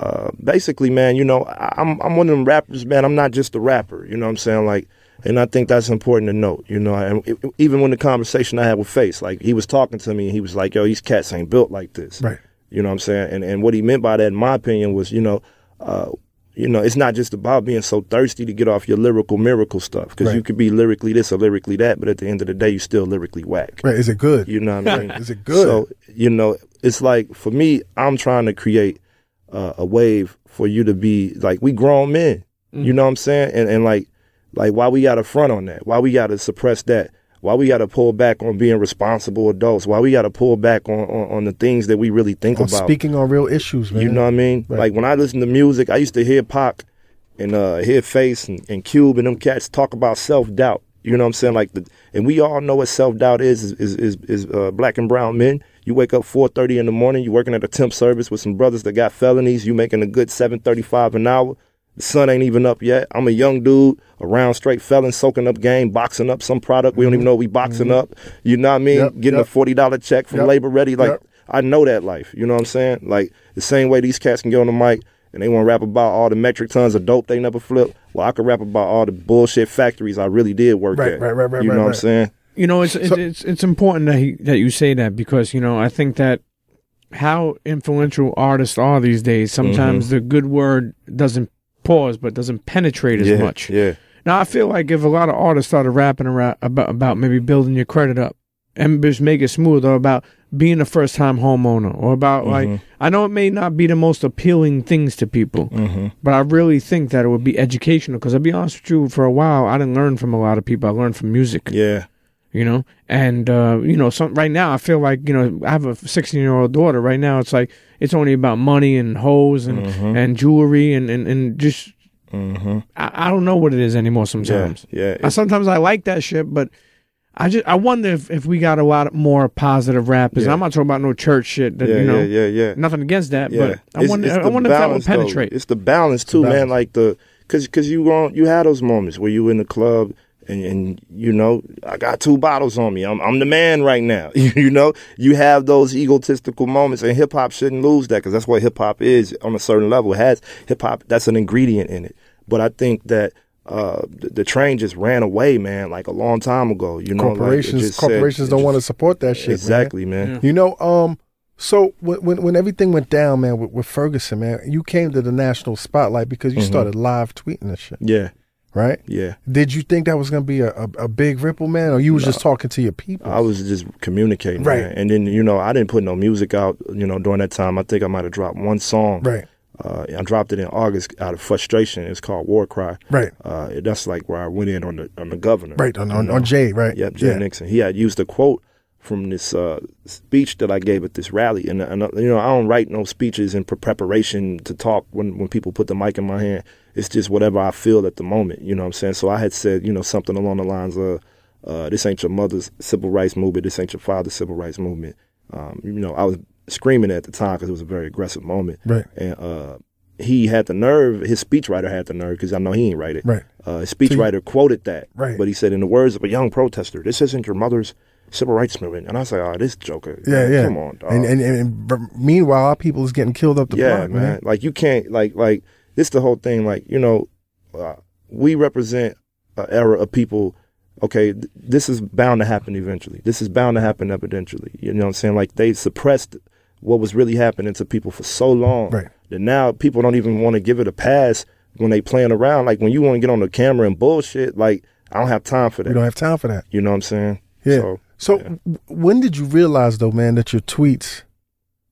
uh, basically, man, you know, I- I'm I'm one of them rappers, man. I'm not just a rapper. You know what I'm saying? Like, and I think that's important to note. You know, and it- even when the conversation I had with Face, like he was talking to me, and he was like, "Yo, these cats ain't built like this." Right. You know what I'm saying? And and what he meant by that, in my opinion, was you know, uh, you know, it's not just about being so thirsty to get off your lyrical miracle stuff because you could be lyrically this or lyrically that, but at the end of the day, you still lyrically whack. Right. Is it good? You know what I mean? [laughs] Is it good? So you know, it's like for me, I'm trying to create uh, a wave for you to be like we grown men. You know what I'm saying? And and like like why we got to front on that? Why we got to suppress that? Why we got to pull back on being responsible adults? Why we got to pull back on, on on the things that we really think On about? speaking on real issues, man. You know what I mean? Right. Like when I listen to music, I used to hear Pac and uh, hear Face and, and Cube and them cats talk about self doubt. You know what I'm saying? Like the and we all know what self doubt is is is, is, uh, black and brown men. You wake up 4:30 in the morning. You working at a temp service with some brothers that got felonies. You making a good 7.35 an hour. The sun ain't even up yet. I'm a young dude around straight felons, soaking up game, boxing up some product we don't even mm-hmm. know we boxing mm-hmm. up. You know what I mean? Yep, Getting yep. a forty dollar check from Yep, Labor Ready. Like yep. I know that life. You know what I'm saying? Like the same way these cats can get on the mic and they want to rap about all the metric tons of dope they never flipped. Well, I could rap about all the bullshit factories I really did work Right, at. right, right, right, You know right, what I'm saying? You know, it's it's it's, it's important that he, that you say that because you know I think that how influential artists are these days. Sometimes mm-hmm. the good word doesn't pause, but doesn't penetrate as yeah, much. Yeah. Now I feel like if a lot of artists started rapping around about about maybe building your credit up and just make it smooth, or about being a first time homeowner, or about like mm-hmm. I know it may not be the most appealing things to people, mm-hmm. but I really think that it would be educational. Because I'll be honest with you, for a while I didn't learn from a lot of people. I learned from music Yeah. You know and uh you know some right now i feel like you know i have a 16 year old daughter right now it's like it's only about money and hoes and and jewelry and and, and just Mm-hmm. I, I don't know what it is anymore Yeah. sometimes Yeah. I, sometimes i like that shit but i just i wonder if, if we got a lot more positive rappers Yeah. i'm not talking about no church shit that yeah, you know yeah, yeah, yeah. nothing against that Yeah, but i It's- wonder it's i the wonder if that would balance, though. penetrate It's the balance too, balance. man. Like the because because you on you had those moments where you in the club and and you know I got two bottles on me. I'm I'm the man right now. [laughs] you know you have those egotistical moments, and hip hop shouldn't lose that because that's what hip hop is on a certain level. It has hip hop. That's an ingredient in it. But I think that. Uh, the, the train just ran away, man. Like a long time ago, you know. like, it corporations said- corporations don't want to support that shit. man. exactly, man. You know, um, so when when, when everything went down, man, with, with Ferguson, man, you came to the national spotlight because Mm-hmm. you started live tweeting this shit, Yeah, right? yeah. Did you think that was gonna be a, a, a big ripple, man, or you was just talking to your people? I was just communicating, Right. man. And then you know, I didn't put no music out. You know, during that time, I think I might have dropped one song. right, Uh, I dropped it in August out of frustration. It's called War Cry. right, Uh, that's like where I went in on the on the governor. right. On on, on Jay, right? Yep, Jay yeah. Nixon. He had used a quote from this uh, speech that I gave at this rally, and, and uh, you know I don't write no speeches in preparation to talk when when people put the mic in my hand. It's just whatever I feel at the moment. You know what I'm saying? So I had said you know something along the lines of, uh, "This ain't your mother's civil rights movement. This ain't your father's civil rights movement." Um, you know, I was screaming at the time because it was a very aggressive moment, Right. and uh, he had the nerve. His speechwriter had the nerve because I know he ain't write it. Right. Uh, his speechwriter quoted that, Right. but he said, in the words of a young protester, this isn't your mother's civil rights movement. And I was like, oh, this joker. Yeah, man, yeah. Come on, dog. And, and, and, meanwhile, our people is getting killed up the yeah, block, man. man. Like, you can't, like, like, this the whole thing. Like, you know, uh, we represent an era of people. Okay, th- this is bound to happen eventually. This is bound to happen evidentially. You know what I'm saying? Like, they suppressed what was really happening to people for so long Right. that now people don't even want to give it a pass when they playing around. Like, when you want to get on the camera and bullshit, like, I don't have time for that. We don't have time for that. You know what I'm saying? Yeah. So, So, yeah. when did you realize, though, man, that your tweets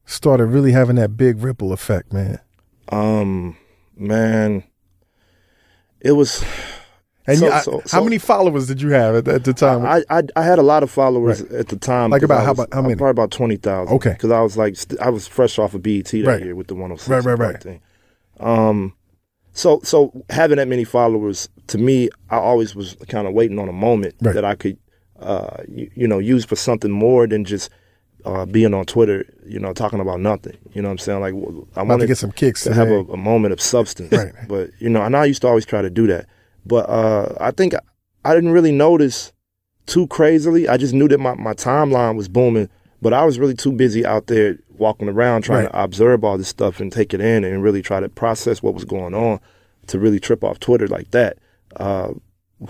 started really having that big ripple effect, man? um, man, it was. [sighs] And So- you, I- so- how so- many followers did you have at, at the time? I, I I had a lot of followers at the time. Like about I how about- how many? Probably about twenty thousand. Okay. Because I was like, st- I was fresh off of BET that Right. year with the one hundred six. Right, right, right. Thing. Um, so so having that many followers to me, I always was kind of waiting on a moment Right. that I could, uh, you, you know, used for something more than just. Uh, being on Twitter, you know, talking about nothing. You know what I'm saying? Like, I want to get some kicks to have a, a moment of substance. Right. But you know, and I used to always try to do that. But uh, I think I, I didn't really notice too crazily. I just knew that my, my timeline was booming, but I was really too busy out there walking around trying Right. to observe all this stuff and take it in and really try to process what was going on to really trip off Twitter like that. Uh,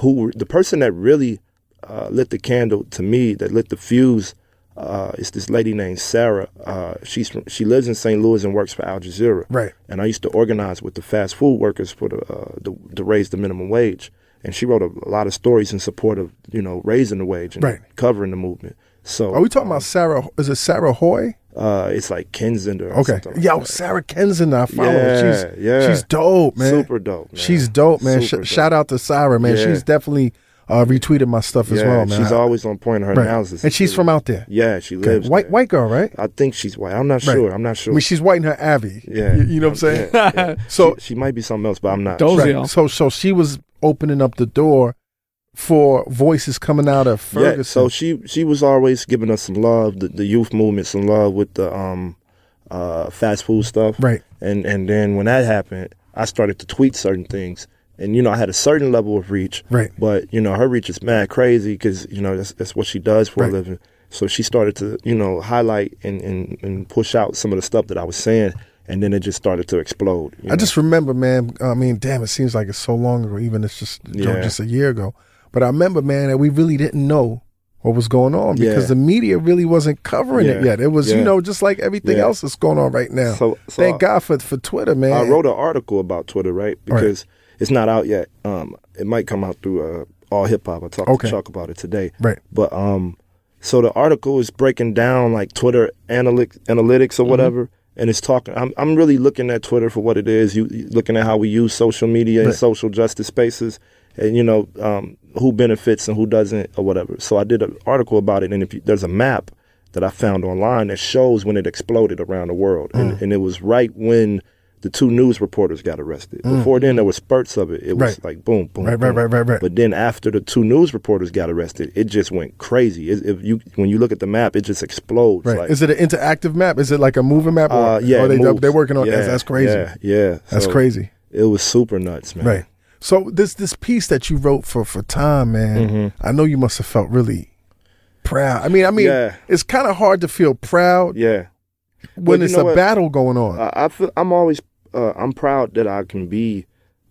who the person that really uh, lit the candle to me, that lit the fuse uh, it's this lady named Sarah. Uh, she's from, she lives in St. Louis and works for Al Jazeera. Right. And I used to organize with the fast food workers for the, uh, the to raise the minimum wage. And she wrote a, a lot of stories in support of you know raising the wage and Right. covering the movement. So Are we talking about Sarah? Is it Sarah Hoy? uh, it's like Kensington. Okay. like Yo, that. Sarah Kendzior, I follow. Yeah, she's yeah. she's dope, man. Super dope. Man. She's dope, man. Sh- dope. Shout out to Sarah, man. Yeah. She's definitely uh, retweeted my stuff as well, man. She's always on point in her right. analysis, and she's from out there. Yeah, she Okay. lives White there. white girl, right? I think she's white. I'm not Right. sure. I'm not sure. I mean, she's white in her Abbey. Yeah. You, you know what I'm saying? Yeah, yeah. [laughs] So she, she might be something else, but I'm not. Those- sure. Right. so so she was opening up the door for voices coming out of Ferguson. Yeah, so she she was always giving us some love, the, the youth movement, some love with the um uh fast food stuff. Right. And and then when that happened, I started to tweet certain things. And you know, I had a certain level of reach. Right. But you know, her reach is mad crazy because you know that's that's what she does for Right. a living. So she started to you know highlight and, and and push out some of the stuff that I was saying, and then it just started to explode. I know? just remember, man. I mean, damn, it seems like it's so long ago. Even it's just you know, just a year ago. But I remember, man, that we really didn't know what was going on because Yeah. the media really wasn't covering it yet. It was, you know, just like everything Yeah. else that's going on right now. So- so Thank I- God for for Twitter, man. I wrote an article about Twitter, right? Right. It's not out yet. Um, it might come out through uh, All Hip Hop. I talked Okay. to Chuck about it today. Right. But um, so the article is breaking down like Twitter analytics, analytics or Mm-hmm. whatever, and it's talking. I'm I'm really looking at Twitter for what it is. You looking at how we use social media and social justice spaces, and you know um, who benefits and who doesn't or whatever. So I did an article about it, and if you, there's a map that I found online that shows when it exploded around the world, Mm. and, and it was right when the two news reporters got arrested. Before then, there were spurts of it. It was Mm. Right. like boom, boom, Right, right, boom. right, right, right. But then after the two news reporters got arrested, it just went crazy. It, if you when you look at the map, it just explodes. Right. Like, Is it an interactive map? Is it like a moving map? Or, uh, yeah, they, they're working on yeah, that's, that's crazy. Yeah, yeah. That's So crazy. It was super nuts, man. Right. So this this piece that you wrote for for Time, man, I know you must have felt really proud. I mean, I mean, Mm-hmm. Yeah. it's kind of hard to feel proud Yeah. When it's a what? battle going on. I, I feel I'm always uh, I'm proud that I can be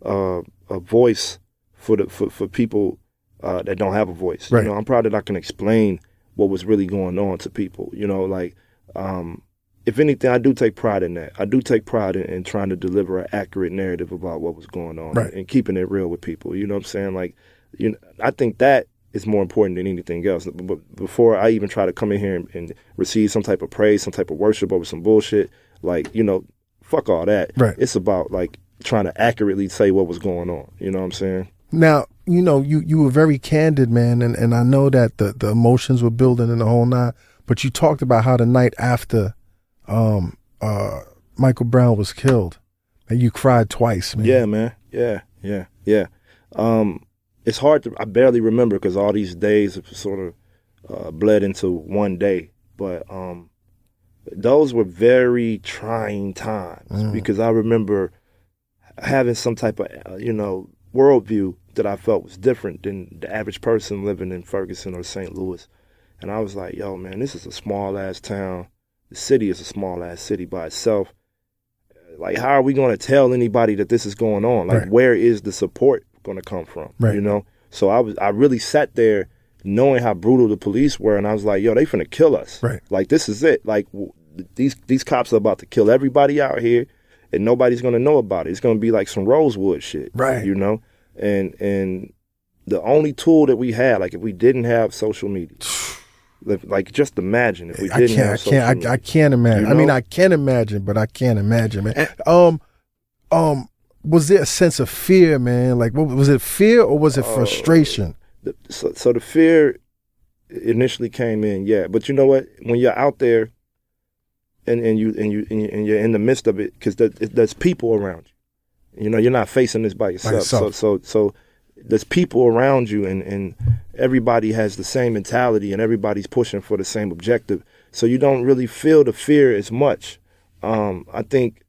uh, a voice for the for, for people uh, that don't have a voice. Right. You know, I'm proud that I can explain what was really going on to people. You know, like um, if anything, I do take pride in that. I do take pride in, in trying to deliver an accurate narrative about what was going on Right. and keeping it real with people. You know what I'm saying? Like, you know, I think that is more important than anything else. But before I even try to come in here and, and receive some type of praise, some type of worship over some bullshit, like you know, fuck all that. Right. It's about like trying to accurately say what was going on. You know what I'm saying? Now, you know, you you were very candid, man, and, and I know that the, the emotions were building in the whole nine, but you talked about how the night after um uh Michael Brown was killed, and you cried twice, man. Yeah, man. Yeah, yeah, yeah. Um, it's hard to. I barely remember because all these days have sort of uh, bled into one day. But um, those were very trying times because I remember having some type of uh, you know worldview that I felt was different than the average person living in Ferguson or St. Louis, and I was like, "Yo, man, this is a small ass town. The city is a small ass city by itself." like how are we going to tell anybody that this is going on like Right. where is the support going to come from Right. you know so i was i really sat there knowing how brutal the police were and i was like yo they finna kill us Right. like this is it like w- these these cops are about to kill everybody out here and nobody's to know about it it's to be like some rosewood shit Right. you know and and the only tool that we had like if we didn't have social media [sighs] like- just imagine if we I didn't can't, I have social can't, I, media. I can't imagine. You I mean. I can imagine, but I can't imagine, man. Um, um, was there a sense of fear, man? Like, what was it? Fear or was it Oh. frustration? the, so, so the fear initially came in, yeah. But you know what? When you're out there, and, and you and you and you- and you're in the midst of it, because there, there's people around you. You know, you're not facing this by yourself. yourself. So so so there's people around you, and and everybody has the same mentality, and everybody's pushing for the same objective. So you don't really feel the fear as much. Um, I think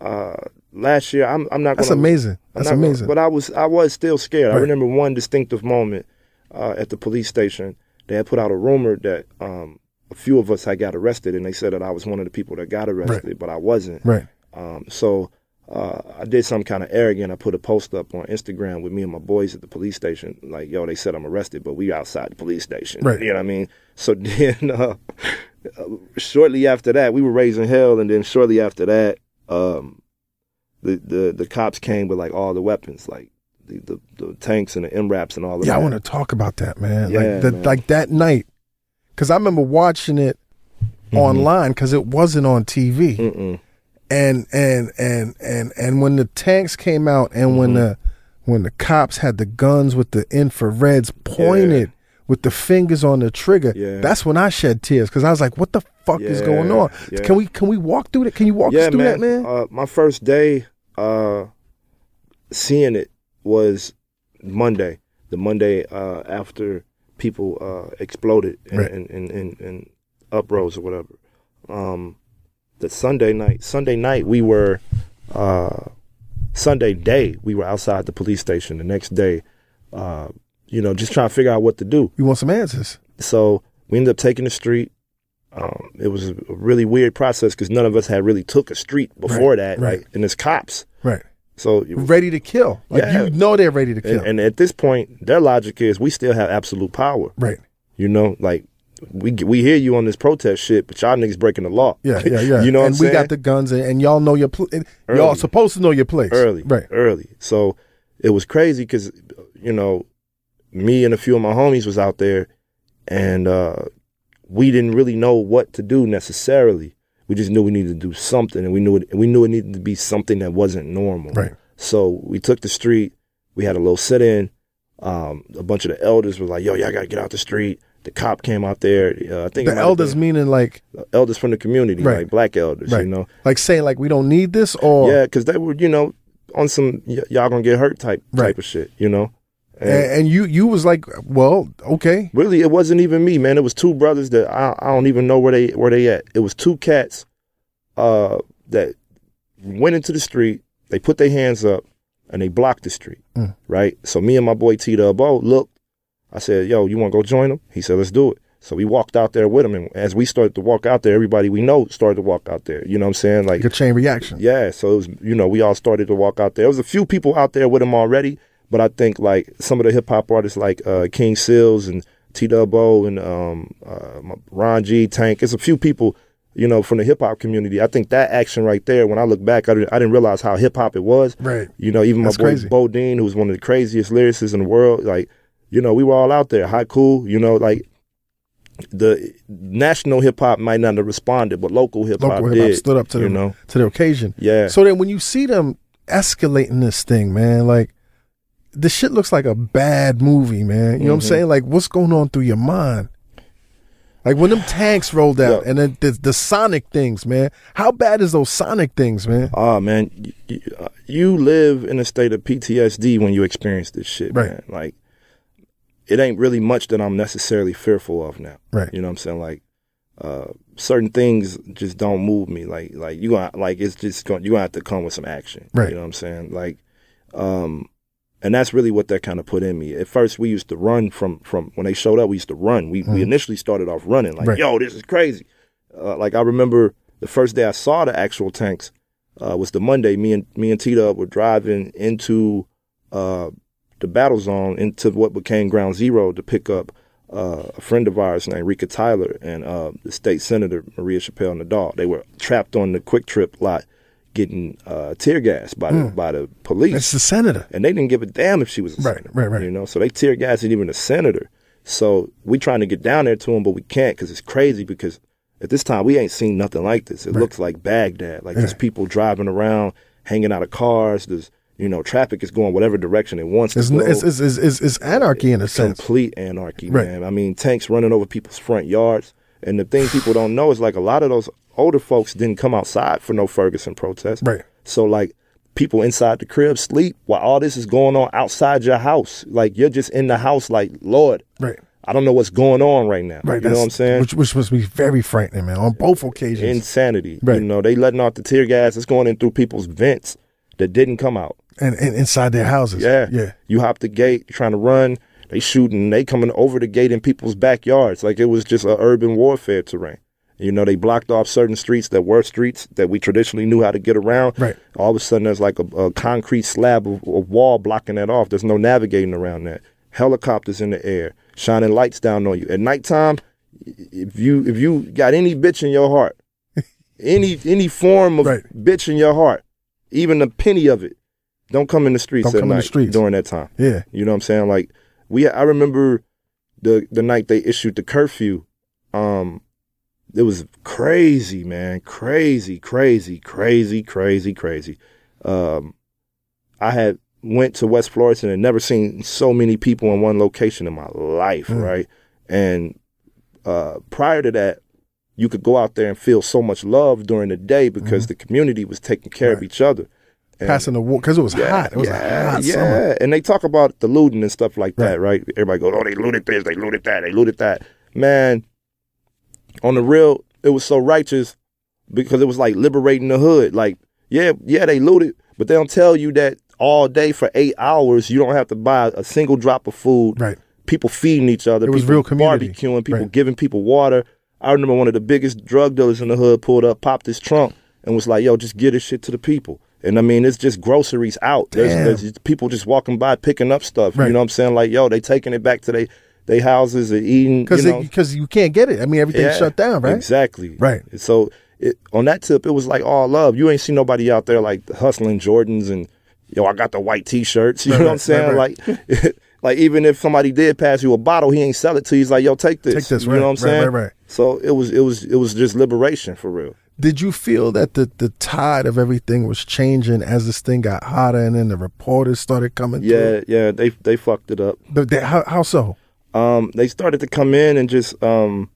uh, last year, I'm I'm not. That's gonna, amazing. I'm That's not gonna- amazing. But I was I was still scared. I remember one distinctive moment uh, at the police station. They had put out a rumor that um, a few of us had got arrested, and they said that I was one of the people that got arrested, but I wasn't. right. Um, so uh, I did some kind of arrogant. I put a post up on Instagram with me and my boys at the police station. Like, yo, they said I'm arrested, but we outside the police station. Right. You know what I mean? So [laughs] then, uh, shortly after that, we were raising hell, and then shortly after that, um, the the the cops came with like all the weapons, like the the, the tanks and the MRAPs and all of Yeah, that. I want to talk about that, man. Yeah, like the, man. like that night, because I remember watching it Mm-hmm. online because it wasn't on TV, Mm-mm. and and and and and when the tanks came out, and when Mm-hmm. the when the cops had the guns with the infrareds pointed. With the fingers on the trigger, Yeah. that's when I shed tears because I was like, "What the fuck is going on? yeah. Can we can we walk through that? Can you walk yeah, us through man. that, man?" Uh, my first day uh, seeing it was Monday. The Monday uh, after people uh, exploded and, Right. and, and, and, and uprose or whatever. Um, the Sunday night, Sunday night, we were uh, Sunday day, we were outside the police station. The next day, uh, you know, just trying to figure out what to do. we want some answers. So we ended up taking the street. Um, it was a really weird process because none of us had really took a street before Right, that, right. And it's cops, Right, so ready to kill. Like Yeah. you know they're ready to kill. and, and at this point, their logic is we still have absolute power. right. You know, like we we hear you on this protest shit, but y'all niggas breaking the law. Yeah, yeah, [laughs] yeah. you know, and what I'm we saying? got the guns, and, and y'all know your. Pl- y'all supposed to know your place early, right? Early. So it was crazy because you know, me and a few of my homies was out there, and uh, we didn't really know what to do necessarily. We just knew we needed to do something, and we knew it. We knew it needed to be something that wasn't normal. Right. So we took the street. We had a little sit-in. Um, a bunch of the elders were like, "Yo, y'all gotta get out the street." The cop came out there. Uh, I think The elders meaning like elders from the community, Right. like black elders. right, You know, like saying like we don't need this, or yeah, because they were, you know, on some y- y'all gonna get hurt type Right. type of shit, you know. And and, you you was like, well, okay, really, it wasn't even me, man. It was two brothers that I, I don't even know where they where they at. It was two cats, uh, that went into the street. They put their hands up and they blocked the street. Mm. Right. So me and my boy T Dubbo looked. I said, "Yo, you want to go join them?" He said, "Let's do it." So we walked out there with him, and as we started to walk out there, everybody we know started to walk out there. You know what I'm saying? Like like a chain reaction. Yeah, so it was, you know, we all started to walk out there. There was a few people out there with him already, but I think like some of the hip hop artists like uh, King Seals and T Dubbo and um, uh, Ron G Tank. It's a few people, you know, from the hip hop community. I think that action right there. When I look back, I didn't, I didn't realize how hip hop it was. Right. You know, even That's my boy crazy. Bo Dean, who's one of the craziest lyricists in the world. Like, you know, we were all out there. Haiku, you know, like. The national hip hop might not have responded, but local hip hop Local hip hop did. stood up to you the know. to the occasion. Yeah. So then when you see them escalating this thing, man, like the shit looks like a bad movie, man. You know what I'm Mhm. saying? Like what's going on through your mind? Like when them tanks rolled out Yeah. and then the, the sonic things, man. How bad is those sonic things, man? Oh man, you, you, uh, you live in a state of PTSD when you experience this shit, Right. man. Like, it ain't really much that I'm necessarily fearful of now. Right. You know what I'm saying? Like, uh, certain things just don't move me. Like, like you gonna like it's just going you gonna have to come with some action. Right. You know what I'm saying? Like, um, and that's really what that kind of put in me. At first, we used to run from from when they showed up. We used to run. We we initially started off running like, Right. yo, this is crazy. Uh, like I remember the first day I saw the actual tanks uh, was the Monday. Me and me and Tita were driving into uh, the battle zone into what became Ground Zero to pick up uh, a friend of ours named Rika Tyler and uh, the state senator Maria Chappelle Nadal. They were trapped on the QuikTrip lot, getting uh, tear gas by the by the police It's the senator. and they didn't give a damn if she was a Right, senator. right, right. You know, so they tear gassed even a senator. So we trying to get down there to him, but we can't because it's crazy. Because at this time we ain't seen nothing like this. It looks like Baghdad. Like there's people driving around, hanging out of cars. There's you know, traffic is going whatever direction it wants It's, to go. it's, it's, it's, it's, it's anarchy in a sense. complete anarchy, Right. man. I mean, tanks running over people's front yards. And the thing people don't know is like a lot of those older folks didn't come outside for no Ferguson protest. Right. So like people inside the crib sleep while all this is going on outside your house. Like you're just in the house like, Lord, Right. I don't know what's going on right now. Right. You know what I'm saying? Which, which must be very frightening, man, on both occasions. Insanity. Right. You know, they letting off the tear gas. It's going in through people's vents that didn't come out. and, and inside their houses. Yeah. Yeah. You hop the gate, trying to run, they shooting, they coming over the gate in people's backyards. Like it was just a urban warfare terrain. You know, they blocked off certain streets that were streets that we traditionally knew how to get around. Right. All of a sudden, there's like a, a concrete slab of a wall blocking that off. There's no navigating around that. Helicopters in the air, shining lights down on you. At nighttime, if you if you got any bitch in your heart, [laughs] any any form of Right. bitch in your heart, even a penny of it, don't come in the streets Don't at come in the night streets. during that time. Yeah. You know what I'm saying? Like we, I remember the the night they issued the curfew. Um, it was crazy, man, crazy, crazy, crazy, crazy, crazy. Um, I had went to West Florissant and never seen so many people in one location in my life, Mm. right? And uh, prior to that, you could go out there and feel so much love during the day because the community was taking care of Mm-hmm. Each other. And- Passing the war because it was hot. It was a hot yeah. summer. And they talk about the looting and stuff like that, Right. right? Everybody goes, "Oh, they looted this, they looted that, they looted that." Man, on the real, it was so righteous because it was like liberating the hood. Like, yeah, yeah, they looted, but they don't tell you that all day for eight hours you don't have to buy a single drop of food. Right. People feeding each other. It was people real community. Barbecuing, people Right. giving people water. I remember one of the biggest drug dealers in the hood pulled up, popped his trunk, and was like, "Yo, just get this shit to the people." And I mean, it's just groceries out. There's, there's people just walking by picking up stuff. Right. You know what I'm saying? Like, yo, they taking it back to they they houses and eating. Because you know? because you can't get it. I mean, everything's Yeah, shut down, right? Exactly. Right. So it, on that tip, it was like all love. You ain't see nobody out there like hustling Jordans and yo, I got the white T-shirts. [laughs] You Right, know what right, I'm saying? right, Like, [laughs] like even if somebody did pass you a bottle, he ain't sell it to you. He's like, yo, take this. Take this, You right, know what I'm right, saying? right, right. So it was, it was, it was just liberation for real. Did you feel that the, the tide of everything was changing as this thing got hotter and then the reporters started coming Yeah, yeah. They they fucked it up. But they, how, how so? um, they started to come in and just um,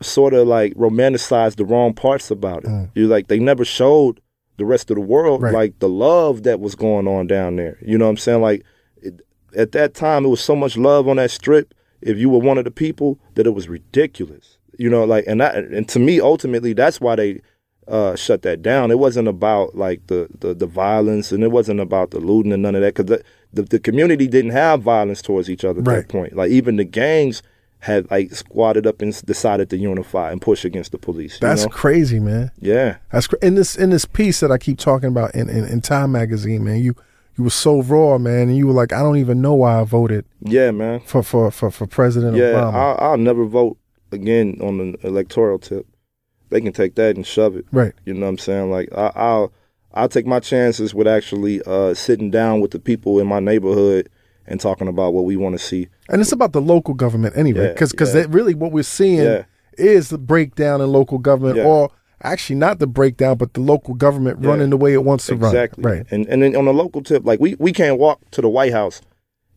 sort of like romanticize the wrong parts about it. Mm. You like they never showed the rest of the world Right. like the love that was going on down there. You know what I'm saying? Like it, at that time, it was so much love on that strip. If you were one of the people, that it was ridiculous. You know, like and that and to me, ultimately, that's why they uh, shut that down. It wasn't about like the, the the violence, and it wasn't about the looting and none of that. Because the, the the community didn't have violence towards each other at Right. that point. Like even the gangs had like squatted up and decided to unify and push against the police. You That's know? crazy, man. yeah, That's cra- in this in this piece that I keep talking about in, in, in Time magazine, man. You you were so raw, man, and you were like, I don't even know why I voted yeah, man. for for for, for President Yeah, Obama. I'll, I'll never vote again on the electoral tip. They can take that and shove it. right. You know what I'm saying? Like I, I'll I'll take my chances with actually uh, sitting down with the people in my neighborhood and talking about what we want to see. And it's about the local government anyway, Yeah, because because yeah. really what we're seeing Yeah. is the breakdown in local government, or actually not the breakdown, but the local government running the way it wants to Exactly. run. Exactly. Right. And and then on the local tip, like we, we can't walk to the White House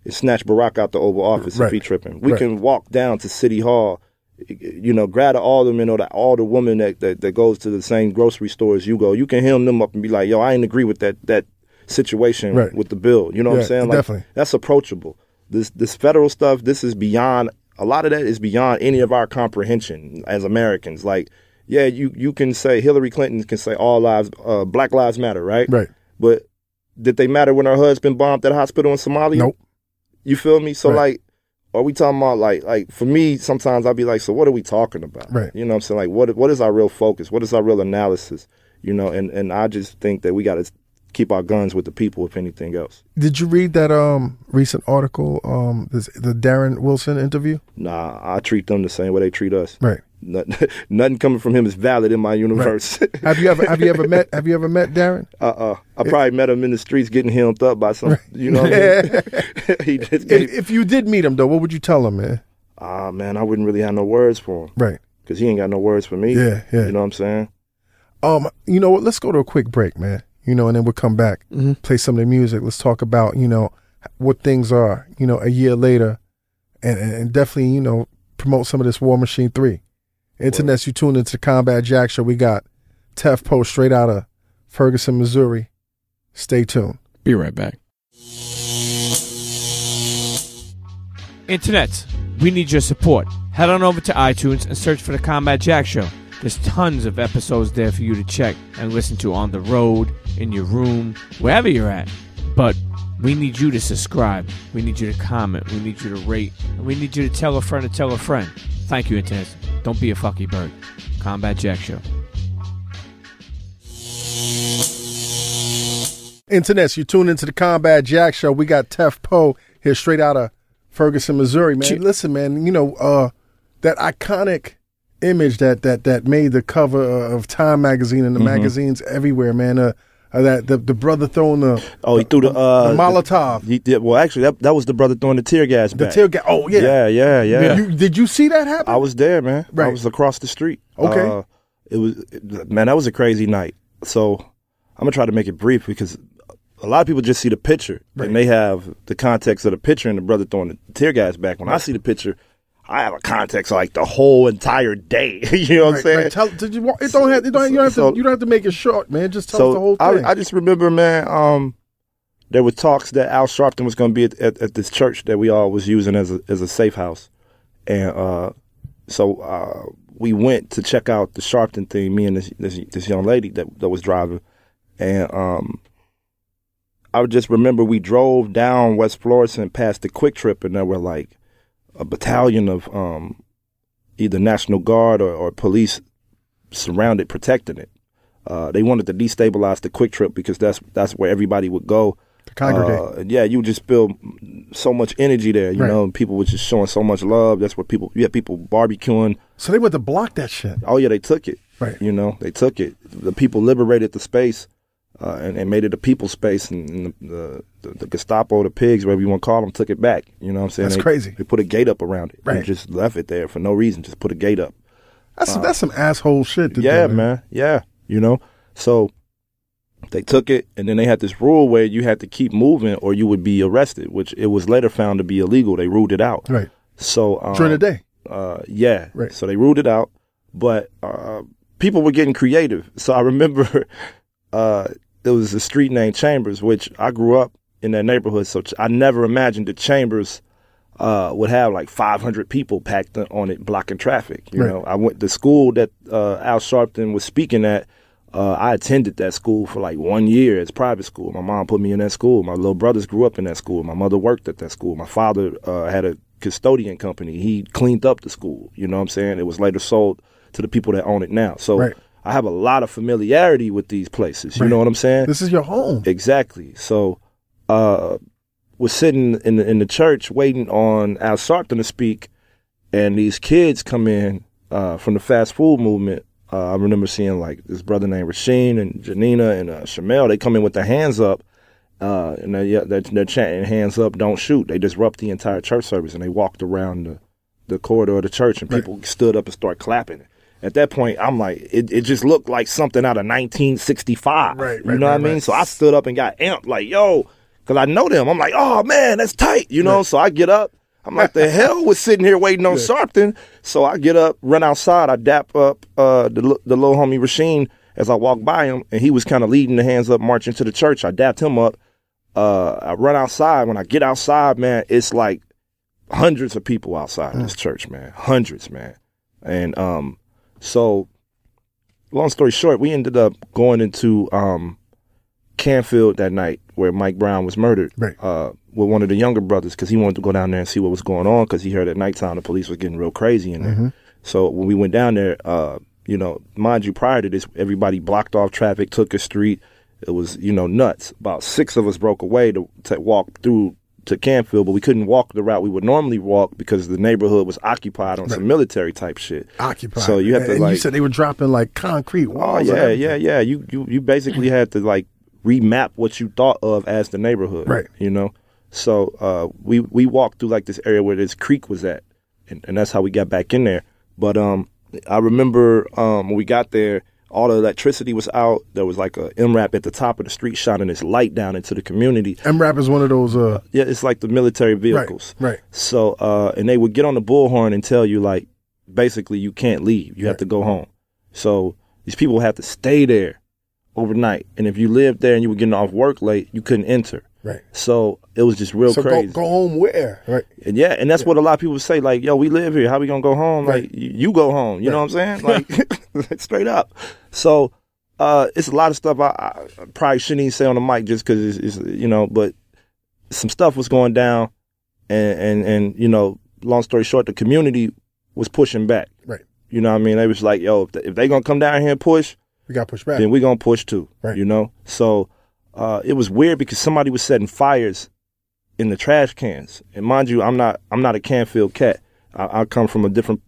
and snatch Barack out the Oval Office Right. if he tripping. We Right. can walk down to City Hall, you know, grab all the alderman or all the alderwoman that, that that goes to the same grocery store as you go. You can hem them up and be like, "Yo, I ain't agree with that that situation Right. with the bill." You know what I'm saying? Like definitely. that's approachable. This this federal stuff, this is beyond a lot of that is beyond any of our comprehension as Americans. Like, yeah, you you can say Hillary Clinton can say all lives, uh, Black Lives Matter, right? Right. But did they matter when her husband bombed that hospital in Somalia? Nope. You feel me? So Right. like, are we talking about like like for me? Sometimes I'll be like, so what are we talking about? Right. You know what I'm saying? Like, what what is our real focus? What is our real analysis? You know, and and I just think that we got to keep our guns with the people, if anything else. Did you read that um recent article, um this, the Darren Wilson interview? Nah, I treat them the same way they treat us. Right. Nothing, [laughs] nothing coming from him is valid in my universe. [laughs] Have you ever have you ever met have you ever met Darren? [laughs] uh, uh, I probably met him in the streets getting hemmed up by some, you know. What I mean? he just If, gave, if you did meet him though, what would you tell him, man? ah man, I wouldn't really have no words for him Right. because he ain't got no words for me. Yeah, yeah. You know what I'm saying? Um, you know what? Let's go to a quick break, man. You know, and then we'll come back, Mhm. play some of the music. Let's talk about you know what things are. You know, a year later, and and, and definitely you know promote some of this War Machine Three. Internets, you tuned into the Combat Jack Show. We got Tef Poe straight out of Ferguson, Missouri. Stay tuned. Be right back. Internet, we need your support. Head on over to iTunes and search for the Combat Jack Show. There's tons of episodes there for you to check and listen to on the road, in your room, wherever you're at. But we need you to subscribe. We need you to comment. We need you to rate. And we need you to tell a friend to tell a friend. Thank you, Internet. Don't be a fucky bird. Combat Jack Show. Internets, you tune into the Combat Jack Show. We got Tef Poe here straight out of Ferguson, Missouri. Man, listen, man, you know, uh, that iconic image that that that made the cover of Time magazine and the magazines everywhere, man. Uh, uh, that the, the brother throwing the Oh, he threw the uh the Molotov, He did well. Actually, that that was the brother throwing the tear gas the back. tear gas. Oh yeah, yeah, yeah, yeah. You, did you see that happen? I was there, man. Right. I was across the street. Okay. Uh, it was man. That was a crazy night. So I'm gonna try to make it brief because a lot of people just see the picture Right. and they have the context of the picture and the brother throwing the tear gas back. When I see the picture, I have a context like the whole entire day. [laughs] you know what I'm saying? right. Tell, did you? It don't have. It don't, you don't have So- to. You don't have to make it short, man. Just tell us the whole I, thing. I just remember, man. Um, there were talks that Al Sharpton was going to be at, at, at this church that we all was using as a as a safe house, and uh, so uh, we went to check out the Sharpton thing. Me and this this, this young lady that that was driving, and um, I just remember we drove down West Florissant past the QuikTrip, and there were like a battalion of um, either National Guard or, or police surrounded, protecting it. Uh, they wanted to destabilize the QuikTrip because that's that's where everybody would go. to congregate. Uh, yeah, you would just feel so much energy there, you Right. know. And people were just showing so much love. That's where people, you had people barbecuing. so they went to block that shit. Oh yeah, they took it. Right. You know, they took it. The people liberated the space uh, and, and made it a people space, and, and the, the the Gestapo, the pigs, whatever you want to call them, took it back. You know what I'm saying? That's They- crazy. They put a gate up around it Right. and just left it there for no reason. Just put a gate up. That's that's some asshole shit. To Yeah, do, man. Yeah. You know? So they took it and then they had this rule where you had to keep moving or you would be arrested, which it was later found to be illegal. They ruled it out. Right So um, during the day. uh, yeah. Right. So they ruled it out, but uh, people were getting creative. So I remember [laughs] uh, there was a street named Chambers, which I grew up in that neighborhood. So I never imagined that Chambers uh, would have like 500 people packed on it, blocking traffic. You Right. know, I went to school that uh, Al Sharpton was speaking at. Uh, I attended that school for like one year. It's private school. My mom put me in that school. My little brothers grew up in that school. My mother worked at that school. My father uh, had a custodian company. He cleaned up the school. You know what I'm saying? It was later sold to the people that own it now. So Right. I have a lot of familiarity with these places. You Right. know what I'm saying? This is your home. Exactly. So, uh, was sitting in the, in the church waiting on Al Sharpton to speak, and these kids come in uh, from the fast food movement. Uh, I remember seeing like this brother named Rasheen and Janina and uh, Shamel. They come in with their hands up, uh, and they, yeah, they're, they're chanting "Hands up, don't shoot." They disrupt the entire church service, and they walked around the, the corridor of the church, and people stood up and started clapping. At that point, I'm like, it, it just looked like something out of 1965. Right, you right, know what I mean? right. So I stood up and got amped, like, yo, because I know them. I'm like, oh man, that's tight, you know. So I get up. I'm like, the [laughs] hell was sitting here waiting on Sharpton. So I get up, run outside. I dap up uh, the the little homie Rasheen as I walk by him, and he was kind of leading the hands up, marching to the church. I dapped him up. Uh, I run outside. When I get outside, man, it's like hundreds of people outside this church, man. Hundreds, man. And um, so long story short, we ended up going into um, Canfield that night where Mike Brown was murdered Right. uh, with one of the younger brothers because he wanted to go down there and see what was going on because he heard at nighttime the police was getting real crazy in there. So when we went down there, uh, you know, mind you, prior to this, everybody blocked off traffic, took a street. It was, you know, nuts. About six of us broke away to, to walk through to Canfield, but we couldn't walk the route we would normally walk because the neighborhood was occupied on some military type shit. Occupied. So you have to and like you said they were dropping like concrete Oh walls. and yeah, yeah, yeah. You you you basically had to like remap what you thought of as the neighborhood, Right. You know. So uh, we we walked through like this area where this creek was at, and, and that's how we got back in there. But um, I remember um when we got there, all the electricity was out. There was like a MRAP at the top of the street shining its light down into the community. MRAP is one of those. Uh, Yeah, it's like the military vehicles. right. right. So, uh, and they would get on the bullhorn and tell you, like, basically, you can't leave. You have to go home. So these people have to stay there overnight. And if you lived there and you were getting off work late, you couldn't enter. Right. So it was just real so crazy. go home where? Right. And yeah, and that's what a lot of people say. Like, yo, we live here. How we gonna go home? Right. Like, you, you go home. You know what I'm saying? [laughs] Like, straight up. So, uh, it's a lot of stuff I, I probably shouldn't even say on the mic just because it's, it's, you know, but some stuff was going down, and and and you know, long story short, the community was pushing back. Right. You know what I mean? They was like, yo, if they, if they gonna come down here and push, We got pushed back. then we gonna push too. Right. You know? So uh, it was weird because somebody was setting fires in the trash cans. And mind you, I'm not I'm not a Canfield cat. I, I come from a different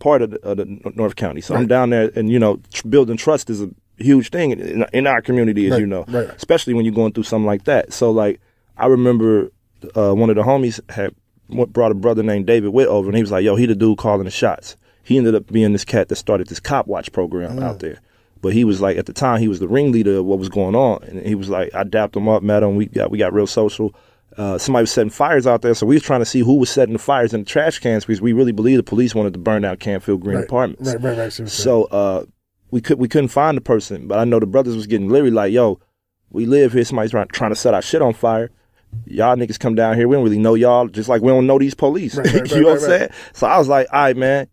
part of the, of the North County. So I'm down there, and you know, tr- building trust is a huge thing in, in our community, as Right, you know, right. especially when you're going through something like that. So like, I remember uh, one of the homies had brought a brother named David Whitt over, and he was like, "Yo, he the dude calling the shots." He ended up being this cat that started this cop watch program Mm. out there. But he was like at the time he was the ringleader of what was going on, and he was like, I dapped him up, met him, we got we got real social. Uh, somebody was setting fires out there, so we was trying to see who was setting the fires in the trash cans because we really believe the police wanted to burn down Canfield Green right, Apartments. Right, right, right. see what you're saying. So uh, we could we couldn't find the person, but I know the brothers was getting leery, like, "Yo, we live here. Somebody's trying, trying to set our shit on fire. Y'all niggas come down here. We don't really know y'all, just like we don't know these police. Right, right, [laughs] you know what I'm saying? So I was like, "All right, man,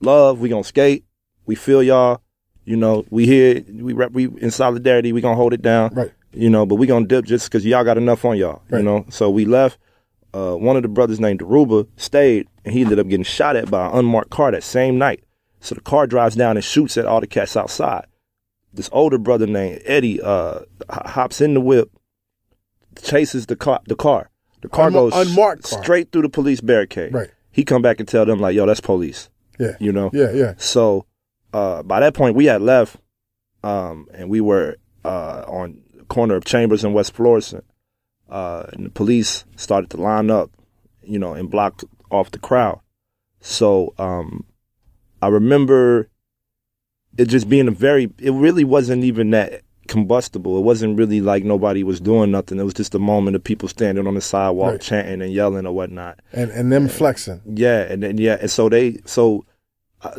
love. We gonna skate. We feel y'all. You know, we here. We rep. We in solidarity. We gonna hold it down. Right. You know, but we gonna dip just because y'all got enough on y'all. Right. You know. So we left. Uh, one of the brothers named Daruba stayed, and he ended up getting shot at by an unmarked car that same night. So the car drives down and shoots at all the cats outside. This older brother named Eddie uh, h- hops in the whip, chases the car. The car. The car Unma- goes unmarked car. straight through the police barricade. Right. He come back and tell them like, "Yo, that's police." yeah, You know. yeah, yeah. So uh, by that point, we had left, um, and we were uh, on the corner of Chambers and West Florissant. Uh, and the police started to line up, you know, and block off the crowd. So um, I remember it just being a very. It really wasn't even that combustible. It wasn't really like nobody was doing nothing. It was just a moment of people standing on the sidewalk Right. chanting and yelling or whatnot. And and them flexing. Yeah, and then yeah, and so they so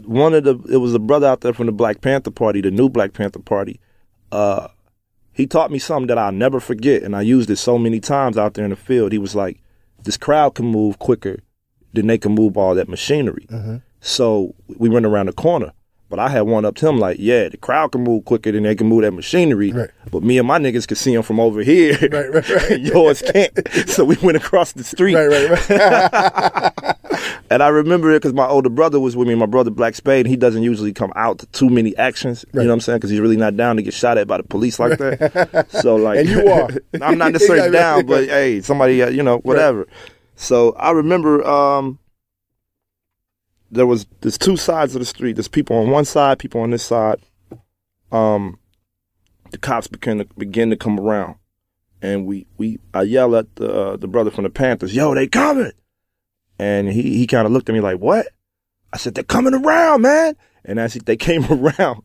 one of the it was a brother out there from the Black Panther Party, the new Black Panther Party. Uh, he taught me something that I'll never forget, and I used it so many times out there in the field. He was like, "This crowd can move quicker than they can move all that machinery." So we went around the corner. But I had one up to him like, yeah, the crowd can move quicker than they can move that machinery. Right. But me and my niggas could see him from over here. Right, right, right. [laughs] Yours can't. [laughs] so we went across the street. Right, right, right. [laughs] And I remember it because my older brother was with me, my brother Black Spade. And he doesn't usually come out to too many actions. You know what I'm saying? Because he's really not down to get shot at by the police like that. so like, And you are. I'm not necessarily down, but hey, somebody, uh, you know, whatever. So I remember um, there was there's two sides of the street. There's people on one side, people on this side. Um, the cops begin to begin to come around, and we we I yell at the uh, the brother from the Panthers, "Yo, they coming!" And he he kind of looked at me like, "What?" I said, "They're coming around, man!" And as he, they came [laughs] around,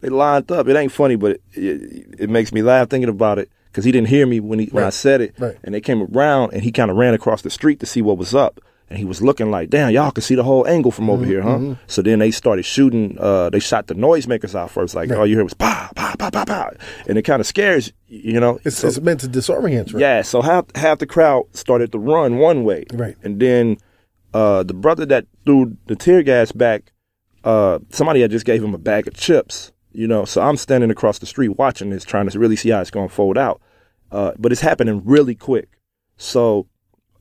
they lined up. It ain't funny, but it, it, it makes me laugh thinking about it because he didn't hear me when he when I said it. Right. And they came around, and he kind of ran across the street to see what was up. And he was looking like, damn, y'all can see the whole angle from over here, huh? So then they started shooting. Uh, they shot the noisemakers out first. Like all you hear was pow, pow, pow, pow, pow, and it kind of scares you, you know. It's, So- it's meant to disorient, right? yeah, so half half the crowd started to run one way, Right. And then uh, the brother that threw the tear gas back, uh, somebody had just gave him a bag of chips, you know. So I'm standing across the street watching this, trying to really see how it's going to fold out. Uh, but it's happening really quick. So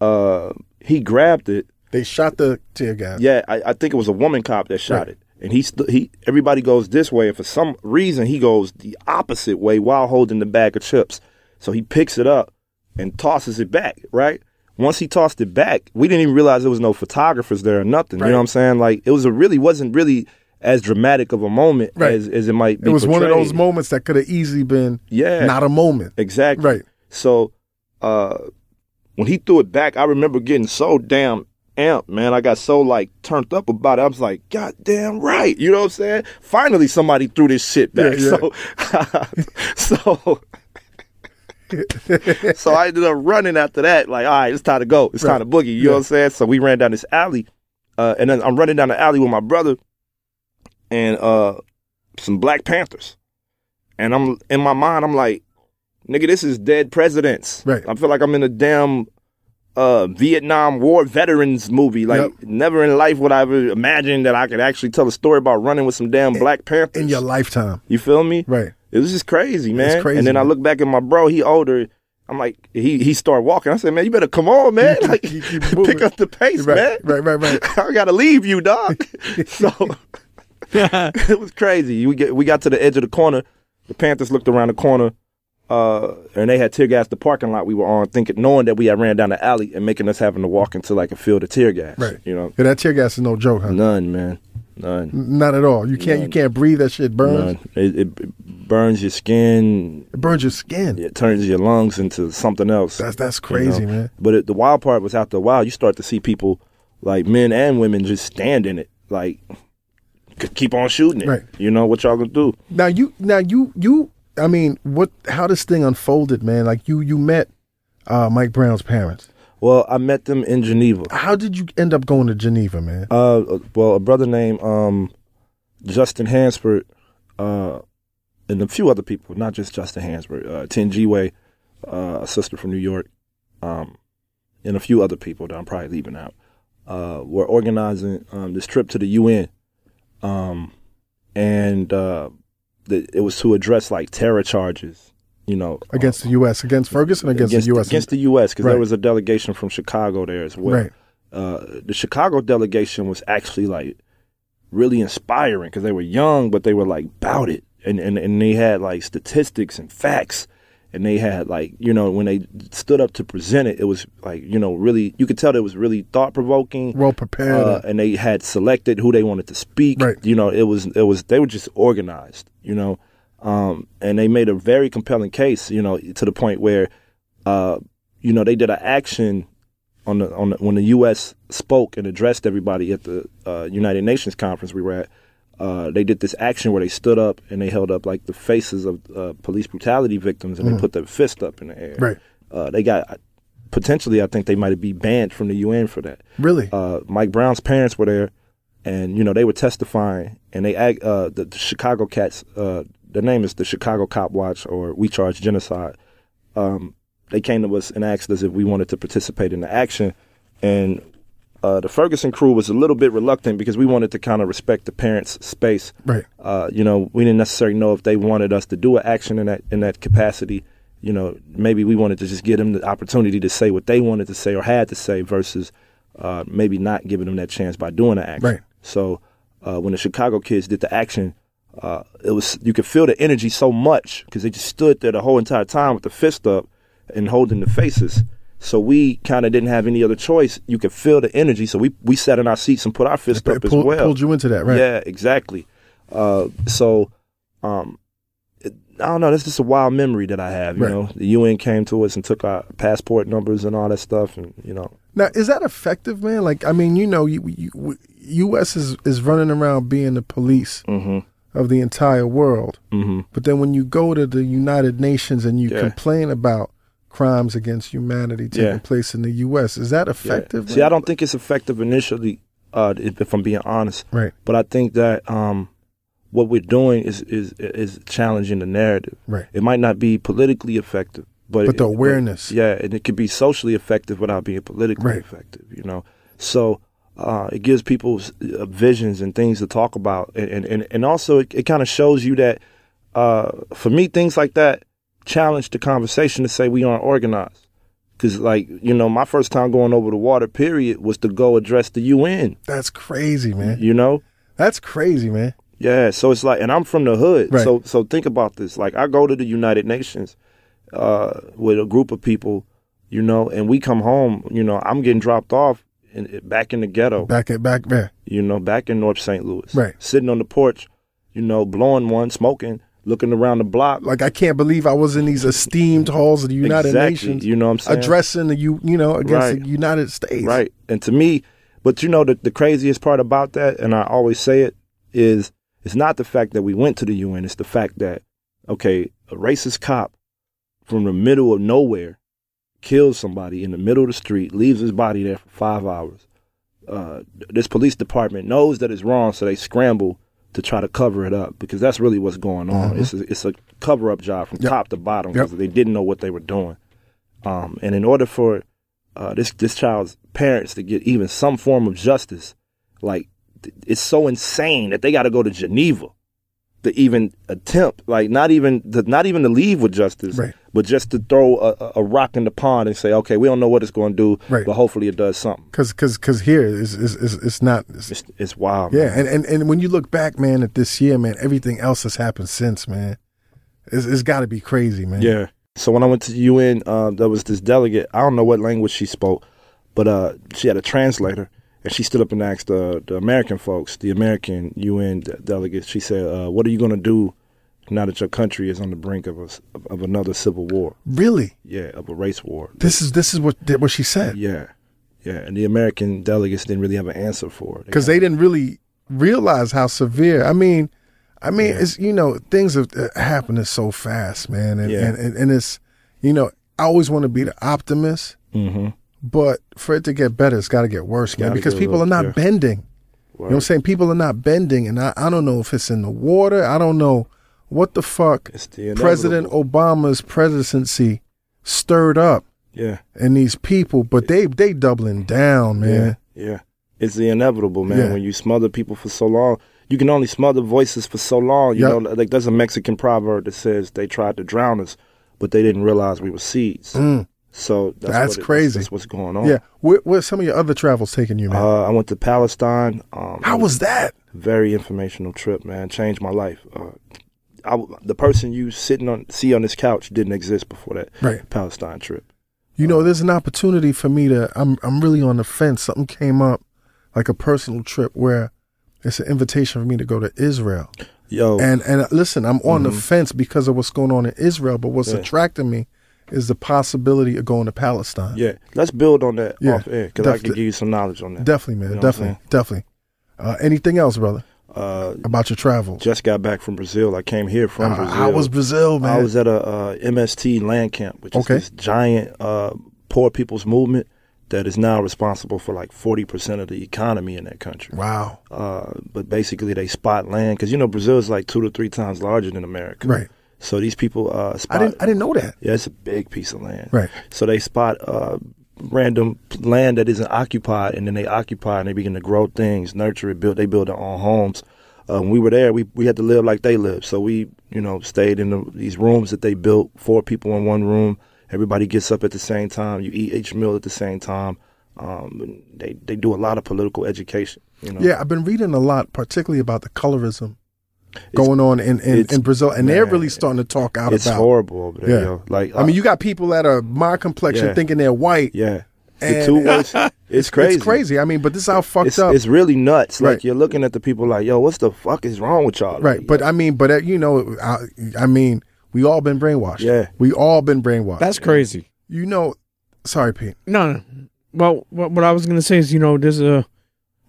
uh, he grabbed it. They shot the tear gas. Yeah, I, I think it was a woman cop that shot Right. it. And he, st- he, everybody goes this way, and for some reason he goes the opposite way while holding the bag of chips. So he picks it up and tosses it back. Right. Once he tossed it back, we didn't even realize there was no photographers there or nothing. You know what I'm saying? Like it was a really wasn't really as dramatic of a moment Right. as, as it might be. It was one of those moments that could have easily been Yeah. not a moment. Exactly. Right. So uh when he threw it back, I remember getting so damn amped, man. I got so like turned up about it. I was like, God damn right. You know what I'm saying? Finally somebody threw this shit back. [laughs] Yeah, [laughs] So so [laughs] So I ended up running after that, like, all right, it's time to go. It's time to boogie. You know what I'm saying? So we ran down this alley. Uh, and then I'm running down the alley with my brother and uh some Black Panthers. And I'm in my mind, I'm like, nigga, this is dead presidents. Right. I feel like I'm in a damn uh, Vietnam War veterans movie. Like, Yep. never in life would I ever imagine that I could actually tell a story about running with some damn Black Panthers. In your lifetime. you feel me? Right. It was just crazy, man. It's crazy, and then I look back at my bro, he older. I'm like, he he started walking. I said, man, you better come on, man. [laughs] Like, keep- keep pick up the pace, Right, man. right, right, right. [laughs] I gotta leave you, dog. [laughs] so it was crazy. We get we got to the edge of the corner. The Panthers looked around the corner, uh, and they had tear gas the parking lot we were on, thinking knowing that we had ran down the alley and making us having to walk into like a field of tear gas. Right. You know, Yeah, that tear gas is no joke, huh? none, man, none. Not at all. You can't. You can't breathe. That shit burns. None. It, it burns your skin. It burns your skin. It turns your lungs into something else. That's that's you crazy, know? man. But it, the wild part was after a while, you start to see people, like men and women, just stand in it, like keep on shooting it. Right. You know what y'all gonna do? Now you, now you, you. I mean, what? How this thing unfolded, man? Like you, you met uh, Mike Brown's parents. Well, I met them in Geneva. How did you end up going to Geneva, man? Uh, well, a brother named um, Justin Hansford, uh, and a few other people, not just Justin Hansford, uh, Tin Way, uh, a sister from New York, um, and a few other people that I'm probably leaving out, uh, were organizing um, this trip to the UN, um, and uh, the, it was to address like terror charges, you know, Against the U.S. Against Ferguson. Against, the U.S. against the U.S. because Right. there was a delegation from Chicago there as well Right. uh, the Chicago delegation was actually like really inspiring because they were young, but they were like about it, and, and and they had like statistics and facts, and they had like you know when they stood up to present it, it was like you know really you could tell it was really thought provoking. well prepared. Uh, and they had selected who they wanted to speak. Right. You know, it was it was they were just organized. You know, um, and they made a very compelling case. You know, to the point where, uh, you know, they did an action on the on the, when the U.S. spoke and addressed everybody at the uh, United Nations conference we were at. Uh, they did this action where they stood up and they held up like the faces of uh, police brutality victims and they put their fist up in the air. Right. Uh, they got potentially, I think they might be banned from the UN for that really. uh, Mike Brown's parents were there, and you know they were testifying, and they ag- uh, the, the Chicago Cats. Uh, the name is the Chicago Cop Watch, or We Charge Genocide. Um, they came to us and asked us if we wanted to participate in the action, and uh, the Ferguson crew was a little bit reluctant because we wanted to kind of respect the parents' space. right. Uh, you know, we didn't necessarily know if they wanted us to do an action in that in that capacity. You know, maybe we wanted to just give them the opportunity to say what they wanted to say or had to say versus uh, maybe not giving them that chance by doing an action. Right. So uh, when the Chicago kids did the action, uh, it was you could feel the energy so much because they just stood there the whole entire time with the fist up and holding the faces. So we kind of didn't have any other choice. You could feel the energy, so we we sat in our seats and put our fist It up as pulled, well. pulled you into that, right? Yeah, exactly. Uh, so, um, it, I don't know. That's just a wild memory that I have. You Right. know, the UN came to us and took our passport numbers and all that stuff, and you know, Now, is that effective, man? Like, I mean, you know, you, you, U.S. is is running around being the police hmm of the entire world, hmm but then when you go to the United Nations and you Yeah. complain about crimes against humanity taking Yeah. place in the U.S., is that effective? See, man? I don't think it's effective initially, uh, if, if I'm being honest. Right, But I think that um, what we're doing is is is challenging the narrative. right. It might not be politically effective, but But the it- awareness. yeah, and it could be socially effective without being politically Right. effective. You know, so uh, it gives people uh, visions and things to talk about, and and and, and also it, it kind of shows you that uh, for me things like that challenge the conversation to say we aren't organized. Cause like you know, my first time going over the water period was to go address the UN. That's crazy, man. You know, That's crazy, man. yeah, so it's like, and I'm from the hood. Right. So, so think about this. Like, I go to the United Nations uh, with a group of people, you know, and we come home. You know, I'm getting dropped off in, back in the ghetto. Back at back there. You know, back in North St. Louis. Right. Sitting on the porch, you know, blowing one, smoking, looking around the block. Like I can't believe I was in these esteemed halls of the United Exactly. Nations, You know what I'm saying? addressing the you, you know, against Right. the United States. Right. And to me, but you know, the, the craziest part about that, and I always say it, is it's not the fact that we went to the UN, it's the fact that, okay, a racist cop from the middle of nowhere kills somebody in the middle of the street, leaves his body there for five hours. Uh, this police department knows that it's wrong, so they scramble to try to cover it up because that's really what's going on. It's a, it's a cover up job from Yep. top to bottom Yep. because they didn't know what they were doing. Um, and in order for uh, this this child's parents to get even some form of justice, like it's so insane that they got to go to Geneva. To even attempt, like not even to, not even to leave with justice, Right. but just to throw a, a- rock in the pond and say, okay, we don't know what it's going to do, Right. but hopefully it does something. Cause, cause, cause here is, is, is, it's not. It's, It's, it's wild. yeah, man. and, and and when you look back, man, at this year, man, everything else has happened since, man. It's, it's got to be crazy, man. Yeah. So when I went to the UN, uh, there was this delegate. I don't know what language she spoke, but uh, she had a translator, and she stood up and asked uh, the American folks, the American UN de- delegates. She said, uh, "What are you going to do now that your country is on the brink of a of, another civil war? Really, Yeah, of a race war. this is this is what what she said. Yeah, yeah." And the American delegates didn't really have an answer for it because they didn't really realize how severe. I mean, I mean, Yeah. it's you know things have uh, happening so fast, man, and, Yeah. and, and and it's you know I always want to be the optimist, Mm-hmm. But for it to get better, it's got to get worse, man, Gotta because people are not yeah. bending. You know what I'm saying? People are not bending, and I, I don't know if it's in the water. I don't know what the fuck the President. Obama's presidency stirred up Yeah, in these people, but they they doubling down, man. yeah, yeah. It's the inevitable, man. Yeah. When you smother people for so long, you can only smother voices for so long. You Yep. know, like there's a Mexican proverb that says they tried to drown us, but they didn't realize we were seeds. Mm. So that's, That's what it- crazy. That's, what's going on. Yeah, where, where's some of your other travels taking you, man? Uh, I went to Palestine. Um, How was that? very informational trip, man. Changed my life. Uh, I the person you sitting on see on this couch didn't exist before that Right. Palestine trip. You know, there's an opportunity for me to. I'm I'm really on the fence. Something came up, like a personal trip where it's an invitation for me to go to Israel. Yo, And and uh, listen, I'm on the fence because of what's going on in Israel. But what's Mm-hmm. Yeah. attracting me is the possibility of going to Palestine. yeah, let's build on that Yeah, off air because I can give you some knowledge on that. Definitely, man. You know definitely, definitely. Uh, anything else, brother, Uh, about your travel? just got back from Brazil. I came here from Uh, Brazil. how was Brazil, man? I was at a uh, MST land camp, which Okay. is this giant uh, poor people's movement that is now responsible for like forty percent of the economy in that country. wow. Uh, but basically, they spot land because you know Brazil is like two to three times larger than America. Right. So these people uh, spot. I didn't I didn't know that. Yeah, it's a big piece of land. Right. So they spot uh, random land that isn't occupied, and then they occupy and they begin to grow things, nurture it, build. They build their own homes. Uh, when we were there, we we had to live like they lived. So we, you know, stayed in the, these rooms that they built. Four people in one room. Everybody gets up at the same time. You eat each meal at the same time. Um, they they do a lot of political education. You know. Yeah, I've been reading a lot, particularly about the colorism going on in, in, in Brazil, and they're really starting to talk out It's about. It's horrible over there, Yeah. yo. Like I mean, you got people that are my complexion Yeah. thinking they're white. yeah. The two [laughs] words, it's crazy. It's crazy. I mean, but this is how fucked It's, up. it's really nuts. Right. Like you're looking at the people like, yo, what's the fuck is wrong with y'all? right. Like, But I mean, but uh, you know, I, I mean, we all been brainwashed. Yeah. We all been brainwashed. That's crazy. you know, sorry, Pete. No, no. Well, what, what I was gonna say is, you know, there's a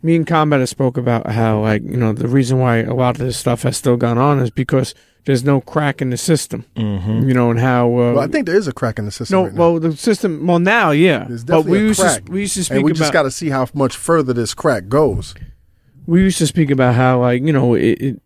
me and Combat have spoke about how, like, you know, the reason why a lot of this stuff has still gone on is because there's no crack in the system. Mhm. You know, and how. Uh, Well, I think there is a crack in the system. no, right now. well, the system. Well, now, yeah, There's but we a used crack. to we used to speak about, and we about just got to see how much further this crack goes. we used to speak about how like you know it, it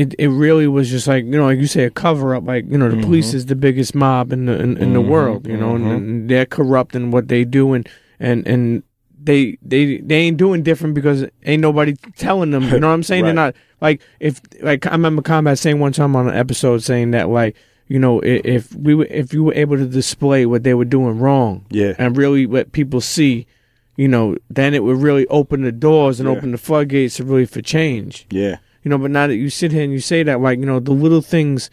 it it really was just like you know like you say a cover up like you know the Mm-hmm. police is the biggest mob in the in, in the world you know and, mhm. and they're corrupt in what they do and and and they they they ain't doing different because ain't nobody telling them you know what I'm saying they're [laughs] not like if like I remember combat saying one time on an episode saying that like you know i- if we were if you were able to display what they were doing wrong Yeah. and really let people see you know then it would really open the doors and Yeah. open the floodgates to really for change Yeah. you know but now that you sit here and you say that like you know the little things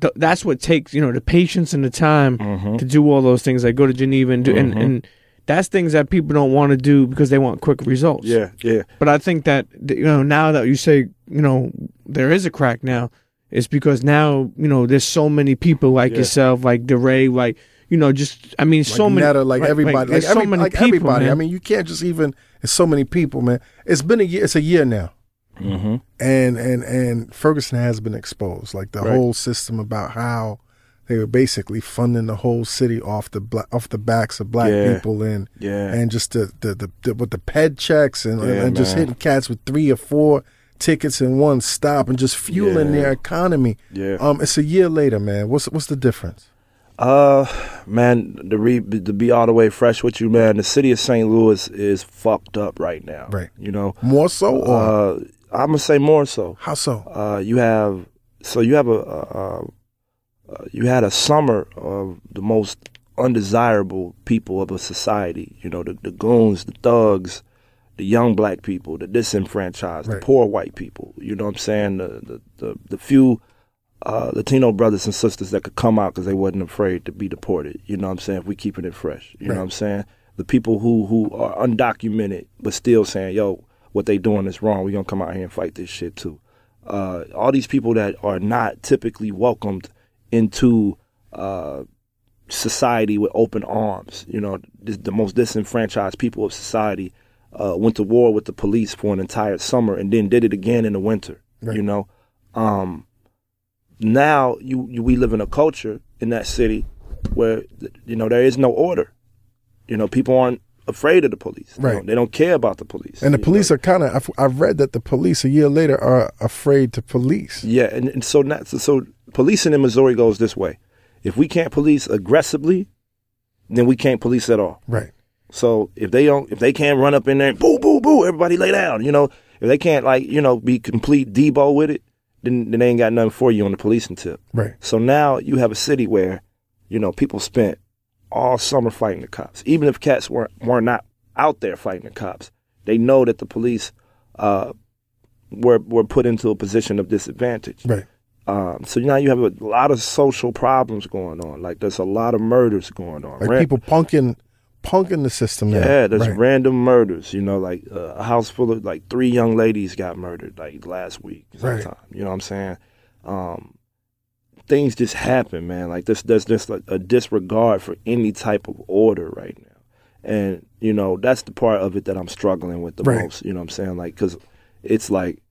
th- that's what takes you know the patience and the time Mm-hmm. to do all those things like go to geneva and do and, and that's things that people don't want to do because they want quick results Yeah. Yeah. but i think that you know now that you say you know there is a crack now it's because now you know there's so many people like Yeah. yourself like DeRay like you know just i mean Like so many Netta, like right, everybody, like, there's every, so many like people, everybody. I mean, you can't just even. It's so many people, man. It's been a year. It's a year now, Mm-hmm. and and and Ferguson has been exposed. Like the Right. whole system about how they were basically funding the whole city off the bla- off the backs of black Yeah. people, and Yeah. and just the the, the, the with the ped checks and Yeah, and just hitting cats with three or four tickets in one stop and just fueling their economy. Yeah. Um, it's a year later, man. What's what's the difference? Uh, man, to re to be all the way fresh with you, man. The city of St. Louis is fucked up right now. Right. You know. More so, or Uh, I'm gonna say more so. how so? Uh, you have so you have a, a, a, a you had a summer of the most undesirable people of a society. You know, the, the goons, the thugs, the young black people, the disenfranchised, Right. the poor white people. You know what I'm saying? The the the, the few uh, Latino brothers and sisters that could come out because they wasn't afraid to be deported. You know what I'm saying? If we keeping it fresh, you know what I'm saying? The people who who are undocumented but still saying, "Yo, what they doing is wrong. We gonna come out here and fight this shit too." Uh, all these people that are not typically welcomed into uh, society with open arms. You know, the, most disenfranchised people of society uh, went to war with the police for an entire summer and then did it again in the winter. Right. You know, um, now you, you we live in a culture in that city where you know there is no order. You know, people aren't afraid of the police. You Right. know, they don't care about the police. And the police know. are kind of. I've, I've read that the police a year later are afraid to police. Yeah, and, and so not, so, so policing in Missouri goes this way. If we can't police aggressively, then we can't police at all. Right. So if they don't, if they can't run up in there and boo, boo, boo, everybody lay down. You know, if they can't like, you know, be complete Debo with it, then, then they ain't got nothing for you on the policing tip. Right. So now you have a city where, you know, people spent all summer fighting the cops. Even if cats weren't were not out there fighting the cops, they know that the police uh, were were put into a position of disadvantage. Right. Um, so now you have a lot of social problems going on. Like there's a lot of murders going on. Like Ran- people punking, punking the system. now. yeah, there's Right. random murders. You know, like uh, a house full of like three young ladies got murdered like last week. Right. You know what I'm saying? Um, things just happen, man. Like this, there's just like a disregard for any type of order right now, and you know that's the part of it that I'm struggling with the Right. most. You know what I'm saying? Like, cause it's like.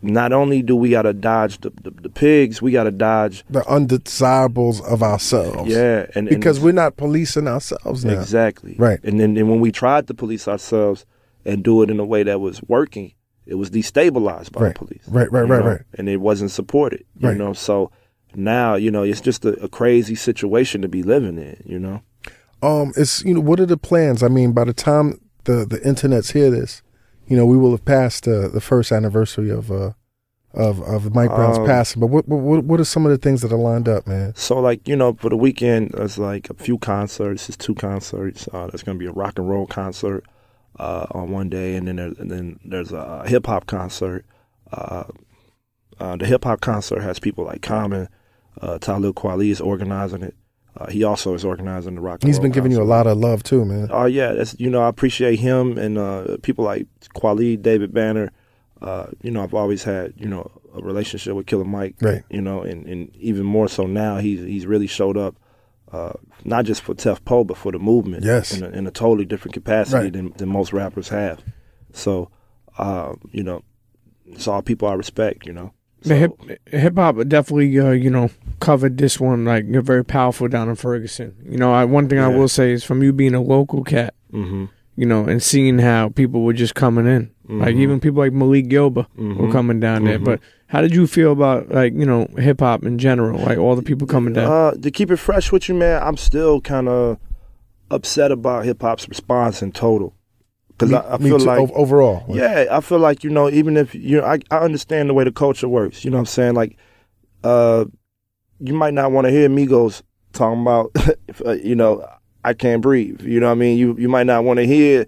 Not only do we gotta dodge the, the, the pigs, we gotta dodge the undesirables of ourselves. yeah, and and Because we're not policing ourselves now. Exactly. Right. And then and when we tried to police ourselves and do it in a way that was working, it was destabilized by Right. the police. Right, right, right, know? right. And it wasn't supported. You Right. know, so now, you know, it's just a, a crazy situation to be living in, you know? Um, it's you know what are the plans? I mean, by the time the the internets hear this, you know, we will have passed uh, the first anniversary of uh of of Mike Brown's Um, passing. But what what what are some of the things that are lined up, man? So like, you know, for the weekend there's like a few concerts, there's two concerts. Uh, there's gonna be a rock and roll concert uh, on one day and then there, and then there's a hip hop concert. Uh, uh, the hip hop concert has people like Common, uh, Talib Kweli is organizing it. Uh, he also is organizing the rock. and He's been giving you a lot of love too, man. Oh yeah, that's you know I appreciate him and uh, people like Kweli, David Banner. Uh, you know I've always had you know a relationship with Killer Mike. Right. You know, and, and even more so now he's he's really showed up, uh, not just for Tef Poe but for the movement. Yes. In a, in a totally different capacity Right. than than most rappers have. So, uh, you know, it's all people I respect. You know. The hip So- hip hop definitely, uh, you know, covered this one like you're very powerful down in Ferguson. You know, I, one thing I will say is from you being a local cat, Mhm. you know, and seeing how people were just coming in, like Mhm. even people like Malik Gilba were Mhm. coming down there. Mhm. But how did you feel about like you know hip hop in general, like all the people coming down? Uh, to keep it fresh with you, man, I'm still kind of upset about hip hop's response in total. Because I, I feel like, overall, yeah, I feel like you know, even if you, I, I understand the way the culture works. You know what I'm saying? Like, uh, you might not want to hear Migos talking about, [laughs] uh, you know, I can't breathe. You know what I mean? You you might not want to hear,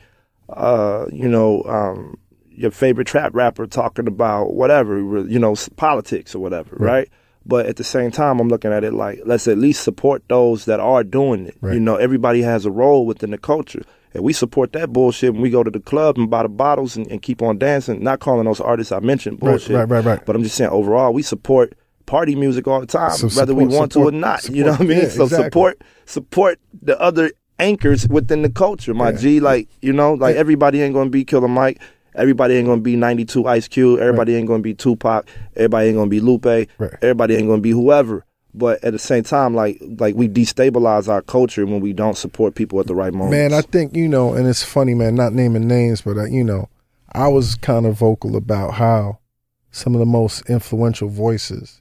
uh, you know, um, your favorite trap rapper talking about whatever, you know, politics or whatever, Right. right? But at the same time, I'm looking at it like let's at least support those that are doing it. Right. You know, everybody has a role within the culture. And we support that bullshit when we go to the club and buy the bottles and, and keep on dancing. Not calling those artists I mentioned bullshit. right, right, right. But I'm just saying overall, we support party music all the time, So whether we want support- to or not. support- you know what I mean? yeah, so exactly. support support the other anchors within the culture, my Yeah. G. Like, you know, like Yeah. everybody ain't gonna be Killer Mike. Everybody ain't gonna be 92 Ice Cube. Everybody ain't gonna be Tupac. Everybody ain't gonna be Lupe. Right. Everybody ain't gonna be whoever. But at the same time, like like we destabilize our culture when we don't support people at the right moment. Man, I think you know, and it's funny, man. Not naming names, but uh, you know, I was kind of vocal about how some of the most influential voices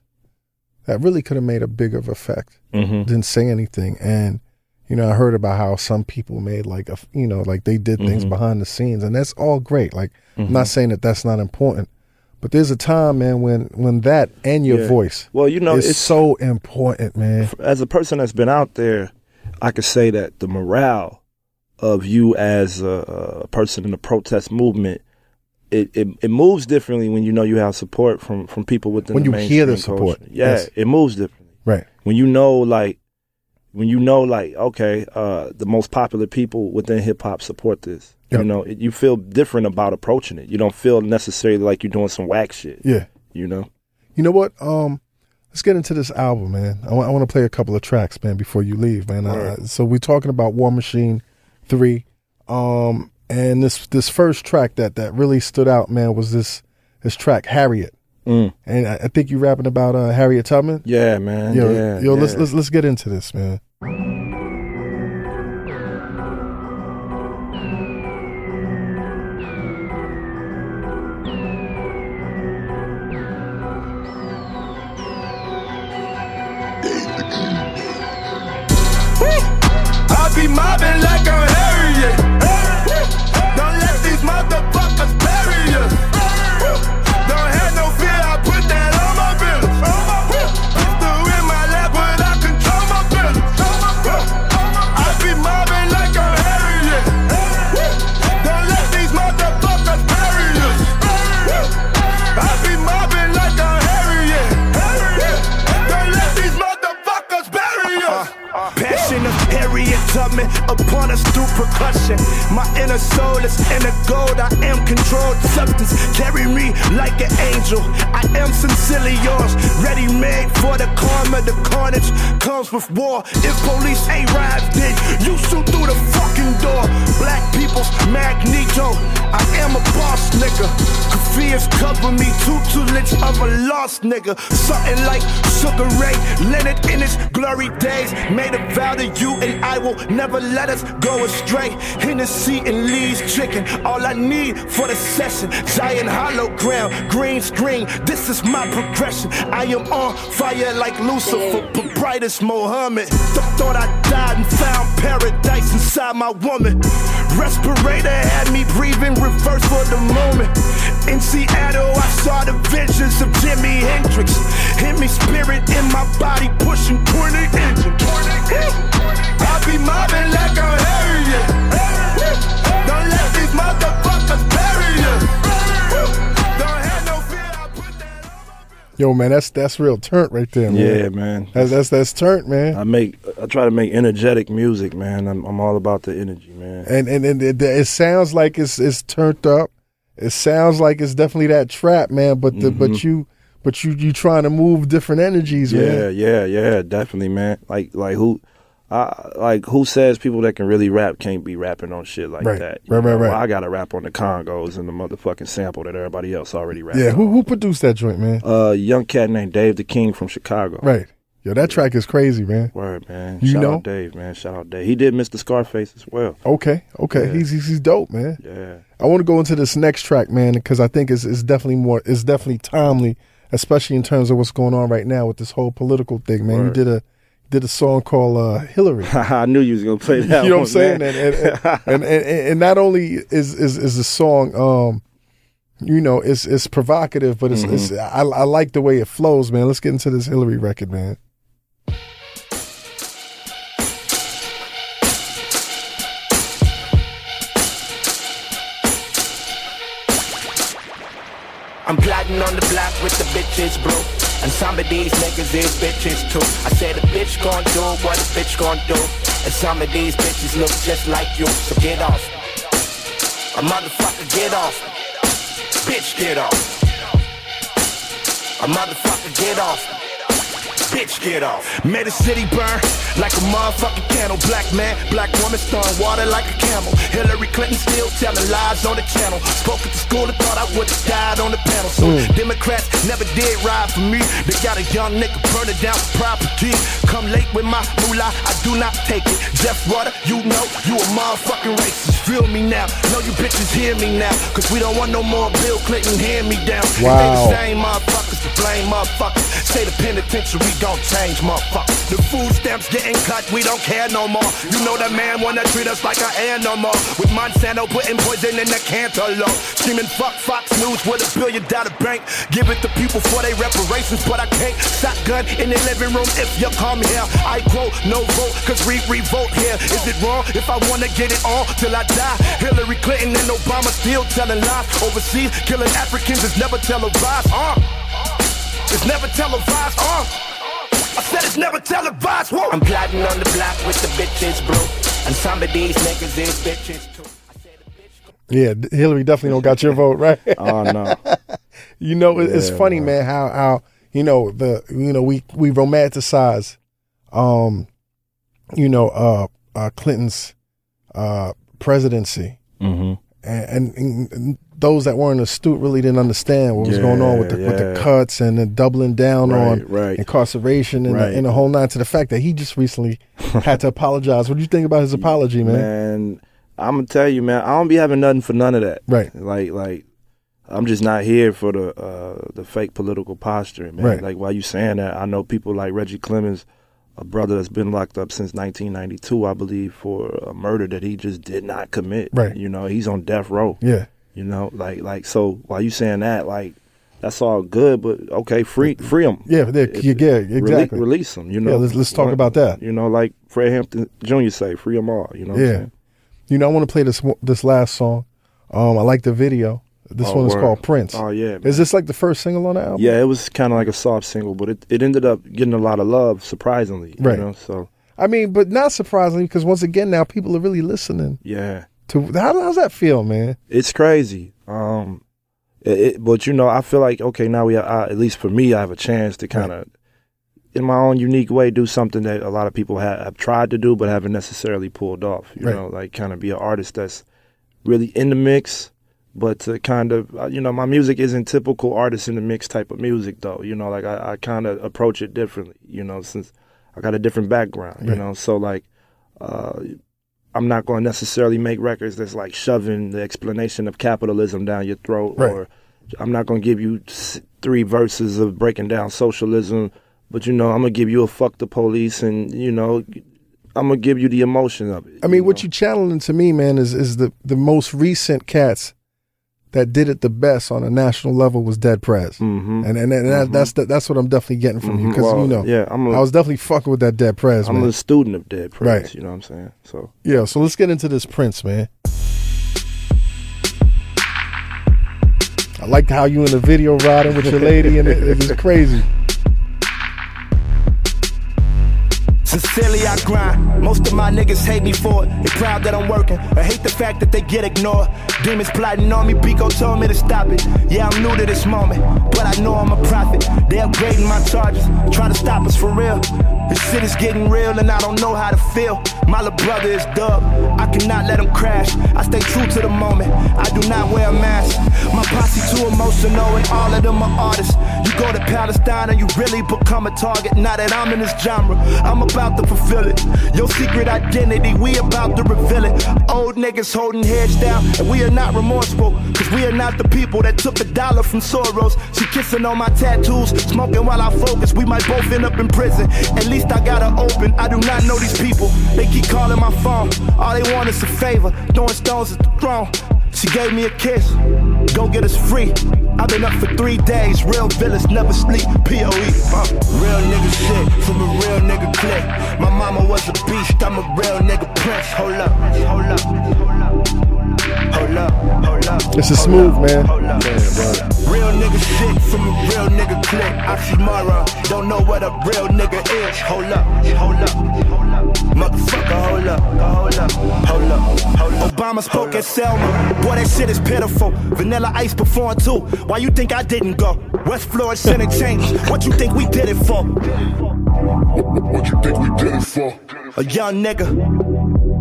that really could have made a bigger of effect hmm didn't say anything. And you know, I heard about how some people made like a, you know, like they did things Mhm. behind the scenes, and that's all great. Like, I'm Mm-hmm. not saying that that's not important, But there's a time, man, when when that and your Yeah. voice Well, you know, is it's so important, man. as a person that's been out there, I could say that the morale of you as a, a person in the protest movement, it, it it moves differently when you know you have support from from people within When you hear the support, culture. Yeah, yes. it moves differently Right. when you know like when you know like okay, uh, the most popular people within hip hop support this. Yep. You know, it, you feel different about approaching it. You don't feel necessarily like you're doing some whack shit. Yeah. You know. You know what? Um, let's get into this album, man. I want to play a couple of tracks, man, before you leave, man. Uh, Alright. so we're talking about War Machine three, um, and this this first track that that really stood out, man, was this this track Harriet, Mm. and I, I think you're rapping about uh, Harriet Tubman. Yeah, man. Yo, yeah, yo, let's let's let's get into this, man. Upon us through percussion. My inner soul is inner gold. I am controlled substance. Carry me like an angel. I am sincerely yours. Ready made for the karma. The carnage comes with war. If police ain't arrive, then you shoot through the fucking door. Black people's magneto. I am a boss nigga. Fears cover me. Two tulips of a lost nigga. Something like Sugar Ray Leonard in his glory days. Made a vow to you and I will never let us go astray. Hennessy and Lee's chicken. All I need for the session. Giant hologram, green screen. This is my progression. I am on fire like Lucifer, bright as Mohammed. Th- thought I died and found paradise inside my woman. Respirator had me breathing reverse for the moment. In Seattle, I saw the visions of Jimi Hendrix. Hit me spirit in my body, pushing 20 engine. I be mobbing like I'm Harriet. Don't let these motherfuckers Yo, man, that's that's real turnt right there, man. Yeah, man. That's that's that's turnt, man. I make I try to make energetic music, man. I'm, I'm all about the energy, man. and and, and it, it sounds like it's it's turned up. It sounds like it's definitely that trap, man. But the but you but you you trying to move different energies, Mm-hmm. Yeah, yeah, yeah, definitely, man. Like like who I like who says people that can really rap can't be rapping on shit like Right. that? You Right, right, know, right. Well, I gotta rap on the congos and the motherfucking sample that everybody else already rapped. Yeah, on. who who produced that joint, man? Uh, young cat named Dave the King from Chicago. Right. Yo, that track is crazy, man. Word, man. You Shout know? out Dave, man. Shout out Dave. He did Mr. Scarface as well. Okay, okay, Yeah. he's, he's he's dope, man. Yeah. I want to go into this next track, man, because I think it's, it's definitely more, it's definitely timely, especially in terms of what's going on right now with this whole political thing, man. You did a did a song called uh, Hillary. [laughs] I knew you was gonna play [laughs] that. you know what I'm one, saying? And [laughs] and, and, and and not only is is is the song, um, you know, it's it's provocative, but it's, it's I, I like the way it flows, man. Let's get into this Hillary record, man. Some of these niggas is bitches too. I said a bitch gon' do what a bitch gon' do. And some of these bitches look just like you. So get off. A motherfucker get off. Bitch get off. A motherfucker get off. Bitch get off. Made a city burn like a motherfucking candle. Black man, black woman throwing water like a camel. Hillary Clinton still telling lies on the channel. Spoke at the school and thought I would've died on the panel. So mm. Democrats never did ride for me. They got a young nigga burning down property. Come late with my moolah, I do not take it. Jeff Roorda, you know you a motherfucking racist. Feel me now. Know you bitches hear me now. Cause we don't want no more Bill Clinton hand me down. They Wow. the same motherfuckers that blame, motherfucker. Say the penitentiary gon' change, motherfucker. The food stamps getting cut, we don't care no more. You know that man wanna treat us like an animal. With Monsanto putting poison in the cantaloupe. Screaming fuck Fox News with a billion dollar bank. Give it to people for their reparations, but I can't. Shotgun in the living room if you come here. I quote, no vote, cause we revolt here. Is it wrong if I wanna get it on till I die? Hillary Clinton and Obama still telling lies. Overseas, killing Africans is never televised. Uh. It's never televised. Uh. I said it's never televised. Whoa. I'm plotting on the block with the bitches, bro. And some of these niggas is bitches too. Yeah, Hillary definitely don't got your vote, right? [laughs] Oh no. [laughs] you know, it- it's funny, man. man, how how you know the you know we we romanticize, um, you know, uh, uh Clinton's uh presidency, hmm and, and, and those that weren't astute really didn't understand what was going on with the with the Yeah, yeah. cuts and the doubling down Right, on right. incarceration and, Right. the, and the whole nine to the fact that he just recently [laughs] had to apologize. What do you think about his apology, man? Man, I'm gonna tell you, man. I don't be having nothing for none of that. Right. Like, like, I'm just not here for the uh, the fake political posturing, man. Right. Like, while you saying that, I know people like Reggie Clemons, a brother that's been locked up since 1992, I believe, for a murder that he just did not commit. Right. You know, he's on death row. Yeah, You know, like, like, so while you saying that, like, that's all good, but okay, free, free him. yeah, yeah, exactly. release them. You know. Yeah, let's- let's talk about that. You know, like Fred Hampton Jr. say, free them all. You know. What I'm Yeah. saying? You know, I want to play this this last song. Um, I like the video. This Oh, one is word. called Prince. Oh yeah. man. Is this like the first single on the album? Yeah, it was kind of like a soft single, but it, it ended up getting a lot of love, surprisingly. Right. You know, so I mean, but not surprisingly, because once again, now people are really listening yeah, to. How how's that feel, man? it's crazy. Um, it, it, but you know, I feel like okay, now we, I, at least for me, I have a chance to kind of, in my own unique way, do something that a lot of people have, have tried to do but haven't necessarily pulled off. You Right. know, like kind of be an artist that's really in the mix. But to kind of, uh, you know, my music isn't typical artist in the mix type of music, though. You know, like I, I kind of approach it differently. You know, since I got a different background. You know, so like, uh, I'm not going to necessarily make records that's like shoving the explanation of capitalism down your throat, Right. or I'm not going to give you three verses of breaking down socialism. But you know, I'm gonna give you a fuck the police, and you know, I'm gonna give you the emotion of it. I mean, what know? you channeling to me, man, is is the the most recent cats that did it the best on a national level was Dead Prez, Mhm. and and, and that, that's the, that's what I'm definitely getting from you because Well, you know, yeah, I'm a- I was definitely fucking with that Dead Prez, I'm man. a student of Dead Prez. Right. You know what I'm saying? So Yeah, so let's get into this Prince, man. I like how you in the video riding with your lady, and it, was [laughs] crazy. Sincerely, I grind. Most of my niggas hate me for it. They proud that I'm working. I hate the fact that they get ignored. Demons plotting on me. Pico told me to stop it. Yeah, I'm new to this moment, but I know I'm a prophet. They upgrading my charges, trying to stop us for real. This shit is getting real, and I don't know how to feel. My little brother is dub. I cannot let him crash. I stay true to the moment. I do not wear a mask. My posse too emotional, and all of them are artists. You go to Palestine and you really become a target. Now that I'm in this genre, I'm about to fulfill it. Your secret identity, we about to reveal it. Old niggas holding heads down, and we are not remorseful. Cause we are not the people that took a dollar from Soros. She kissing on my tattoos, smoking while I focus. We might both end up in prison. At least I got her open. I do not know these people. They keep calling my phone. All they want is a favor, throwing stones at the throne. She gave me a kiss. Go get us free. I've been up for three days. Real villains never sleep. POE. Uh, real nigga shit from a real nigga clique. My mama was a beast. I'm a real nigga prince. Hold up. Hold up. Hold up. This is smooth, man. Real nigga shit from a real nigga clique. Oxymoron. Don't know what a real nigga is. Hold up. Hold up. Hold up. Motherfucker, hold up. Hold up. Hold up. Hold up. Obama spoke at Selma. Boy, that shit is pitiful. Vanilla Ice performed too. Why you think I didn't go? West Florida Senate [laughs] change. What you think we did it for? What you think we did it for? A young nigga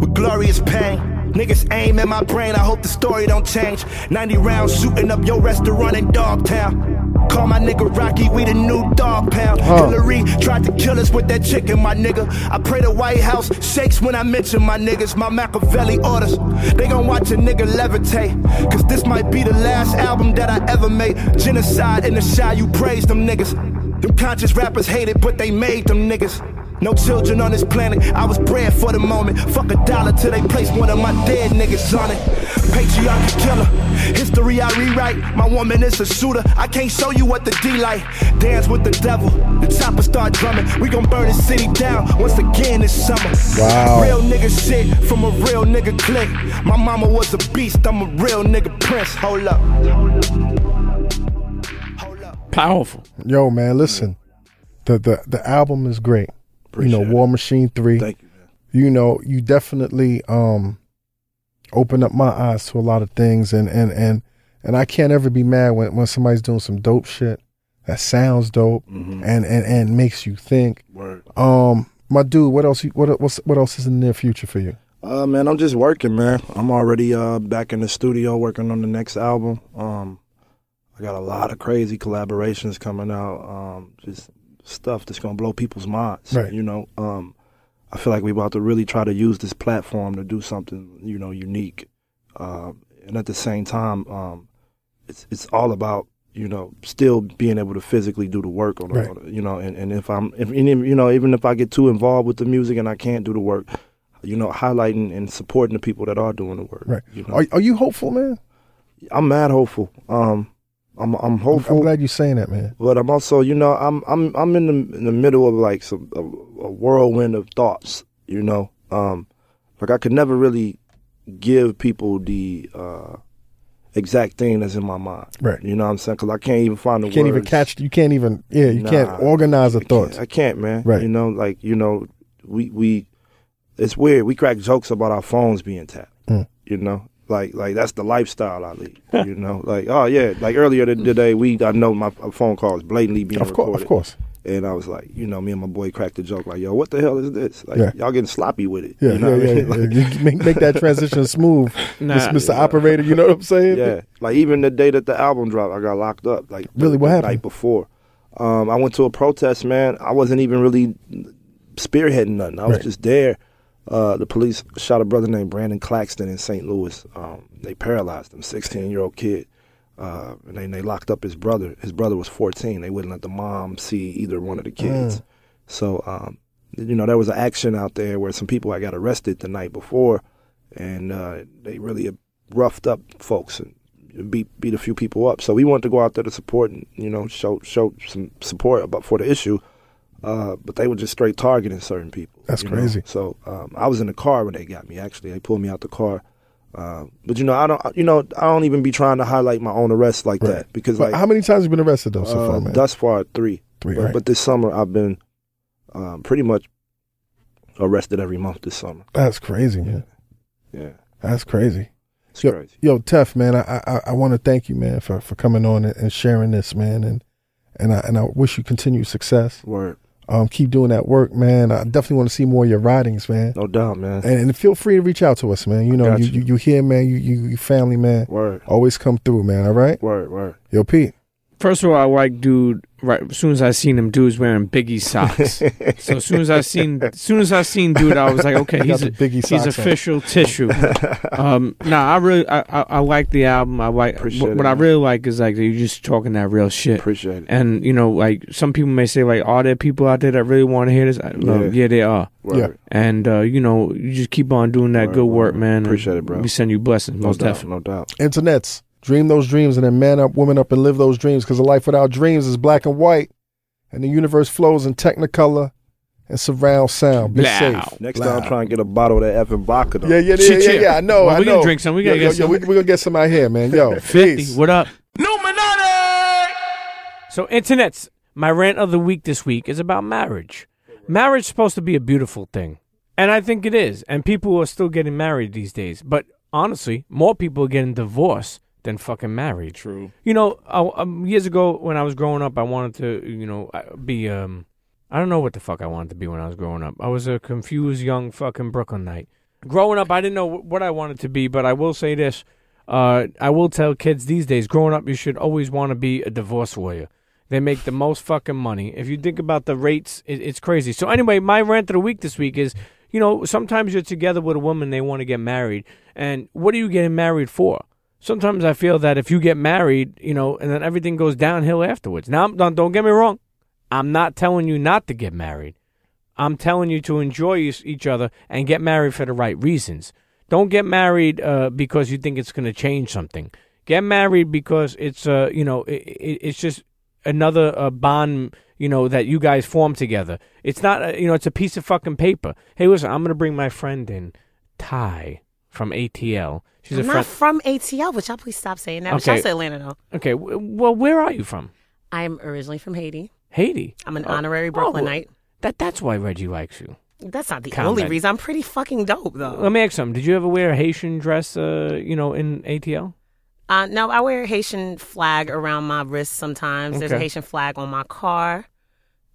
with glorious pain. Niggas aim at my brain, I hope the story don't change. 90 rounds shooting up your restaurant in Dogtown. Call my nigga Rocky, we the new dog pound. Hillary tried to kill us with that chicken, my nigga. I pray the White House shakes when I mention my niggas. My Machiavelli orders. They gon' watch a nigga levitate. Cause this might be the last album that I ever made. Genocide in the shy, you praise them niggas. Them conscious rappers hate it, but they made them niggas. No children on this planet, I was bred for the moment. Fuck a dollar till they place one of my dead niggas on it. Patriarchy killer, history I rewrite. My woman is a shooter, I can't show you what the D like. Dance with the devil, the chopper start drumming. We gon' burn the city down once again this summer. Wow. Real nigga shit from a real nigga clique. My mama was a beast, I'm a real nigga prince. Hold up. Hold up. Powerful. Yo, man, listen. The the the album is great. You know. War Machine 3. Thank you, man. you know, you definitely um open up my eyes to a lot of things and and and and I can't ever be mad when when somebody's doing some dope shit that sounds dope Mhm. and and and makes you think. Word. Um my dude, what else you- what what's, what else is in the near future for you? Uh, man, I'm just working, man. I'm already uh back in the studio working on the next album. Um, I got a lot of crazy collaborations coming out. Um, just stuff that's gonna blow people's minds. Right. You know. Um, I feel like we're about to really try to use this platform to do something, you know, unique. Um, and at the same time, um, it's it's all about you know still being able to physically do the work on, the Right. you know, and, and if I'm if, you know even if I get too involved with the music and I can't do the work, you know, highlighting and supporting the people that are doing the work. Right. You know, Are are you hopeful, man? I'm mad hopeful. Um, I'm I'm hopeful, I'm glad you're saying that, man. but I'm also, you know, I'm I'm I'm in the in the middle of like some a, a whirlwind of thoughts. You know, um, like I could never really give people the uh, exact thing that's in my mind. Right. You know what I'm saying? Because I can't even find the You can't even catch you can't even yeah, you Nah, can't organize the I can't- thoughts. I can't, man. Right. You know, like you know, we we it's weird. We crack jokes about our phones being tapped. Mm. You know, like like that's the lifestyle I lead. [laughs] you know, like oh yeah, like earlier t- today we I know my phone call is blatantly being Of course, recorded. of course. And I was like, you know, me and my boy cracked a joke like, yo, what the hell is this? Like Yeah. y'all getting sloppy with it. Yeah, you know yeah, what I yeah, mean? yeah. [laughs] Like, You make, make that transition smooth, [laughs] Nah, Mr. Operator. You know what I'm saying? Yeah, like even the day that the album dropped, I got locked up. Like Really? the, What the happened? Night before, um, I went to a protest. Man, I wasn't even really spearheading nothing. I was Right. just there. Uh, the police shot a brother named Brandon Claxton in St. Louis. Um, they paralyzed him, 16 year old kid. Uh, and then they locked up his brother. His brother was 14. They wouldn't let the mom see either one of the kids. So, um, you know, there was an action out there where some people had got arrested the night before, and uh, they really roughed up folks and beat beat a few people up. So we wanted to go out there to support and you know show show some support about for the issue. Uh, but they were just straight targeting certain people. That's you know? crazy. So um, I was in the car when they got me. Actually, they pulled me out the car. Uh, but you know, I don't. You know, I don't even be trying to highlight my own arrests like Right. that because But like how many times have you been arrested though so uh, far, man? thus far three. Three, but, right. but this summer I've been um, pretty much arrested every month this summer. That's crazy, man. Yeah, That's crazy. it's Yo, crazy. yo, Tef, man, I I, I want to thank you, man, for, for coming on and, and sharing this, man, and and I and I wish you continued success. Word, Um, keep doing that work, man. I definitely want to see more of your writings, man. no doubt, man. And, and feel free to reach out to us, man. You know, you, you. you you here, man. You you, you family, man. Word, Always come through, man. All right, word, word. yo, Pete. First of all, I like dude. Right as soon as I seen him, dude was wearing Biggie [laughs] socks. so as soon as I seen, as soon as I seen dude, I was like, [laughs] okay, he's a, Biggie he's socks on. official tissue. [laughs] um, nah, I really, I, I, I like the album. I like Appreciate what, it, what I really like is like you just talking that real shit. Appreciate it. And you know, like some people may say, like, are there people out there that really want to hear this? I- no, Yeah. yeah, there are. Word. Yeah. And uh, you know, you just keep on doing that Word, good work, man. Appreciate it, bro. We send you blessings, No most doubt, definitely. no doubt. Internets, dream those dreams, and then man up, woman up, and live those dreams. Because a life without dreams is black and white, and the universe flows in Technicolor and surround sound. Be Blow. safe. Next Blow. time, I'm trying to get a bottle of that effing vodka. Though. Yeah, yeah, yeah, Shit, yeah, yeah. yeah. I know, Well, I we know. gonna drink some. We gotta yo, get yo, some. Yo, we, we gonna get some out here, man. Yo, [laughs] 50. peace. What up? So, internets, my rant of the week this week is about marriage. Marriage is supposed to be a beautiful thing. And I think it is. And people are still getting married these days. But honestly, more people are getting divorced than fucking married. True. You know, uh, um, years ago when I was growing up, I wanted to, you know, be, um, I don't know what the fuck I wanted to be when I was growing up. I was a confused young fucking Brooklynite. growing up, I didn't know what I wanted to be, but I will say this: uh, I will tell kids these days, growing up, you should always want to be a divorce lawyer. They make the most fucking money. If you think about the rates, it, it's crazy. So anyway, my rant of the week this week is, you know, sometimes you're together with a woman, they want to get married, and what are you getting married for? Sometimes I feel that if you get married, you know, and then everything goes downhill afterwards. Now, don't, get me wrong. I'm not telling you not to get married. I'm telling you to enjoy each each other and get married for the right reasons. Don't get married uh, because you think it's going to change something. Get married because it's uh, you know, it, it, it's just another uh, bond, you know, that you guys form together. It's not, uh, you know, it's a piece of fucking paper. Hey, listen, I'm going to bring my friend in, Ty from ATL. She's I'm a not from ATL, but y'all please stop saying that. But Okay. y'all say Atlanta though. Okay, well, where are you from? I'm originally from Haiti. Haiti. I'm an Oh, honorary oh, Brooklynite. That that's why Reggie likes you. That's not the Calm only reason. I'm pretty fucking dope though. Let me ask something. Did you ever wear a Haitian dress, uh, you know, in ATL? Uh, no, I wear a Haitian flag around my wrist sometimes. There's a Haitian flag on my car.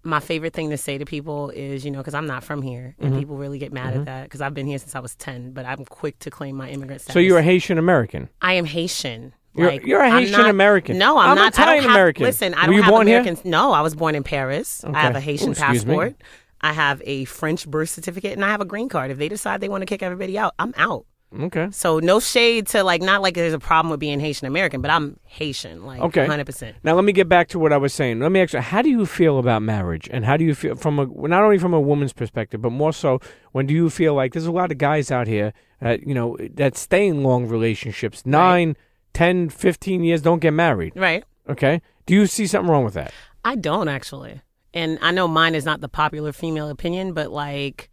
My favorite thing to say to people is, you know, because I'm not from here, and Mhm. people really get mad at that because I've been here since I was 10, but I'm quick to claim my immigrant status. So you're a Haitian American. I am Haitian. You're- Like, you're a Haitian not- American. No, I'm, I'm not. Italian American. Listen, I Were don't you have born here? No, I was born in Paris. I have a Haitian Ooh, excuse me. passport. I have a French birth certificate, and I have a green card. If they decide they want to kick everybody out, I'm out. Okay. So no shade to like not like there's a problem with being Haitian American, but I'm Haitian, like Okay. 100. percent Now let me get back to what I was saying. Let me ask you, how do you feel about marriage, and how do you feel from a not only from a woman's perspective, but more so when do you feel like there's a lot of guys out here that you know that stay in long relationships, nine, ten, fifteen years, don't get married. Right. Okay. Do you see something wrong with that? I don't actually. And I know mine is not the popular female opinion, but like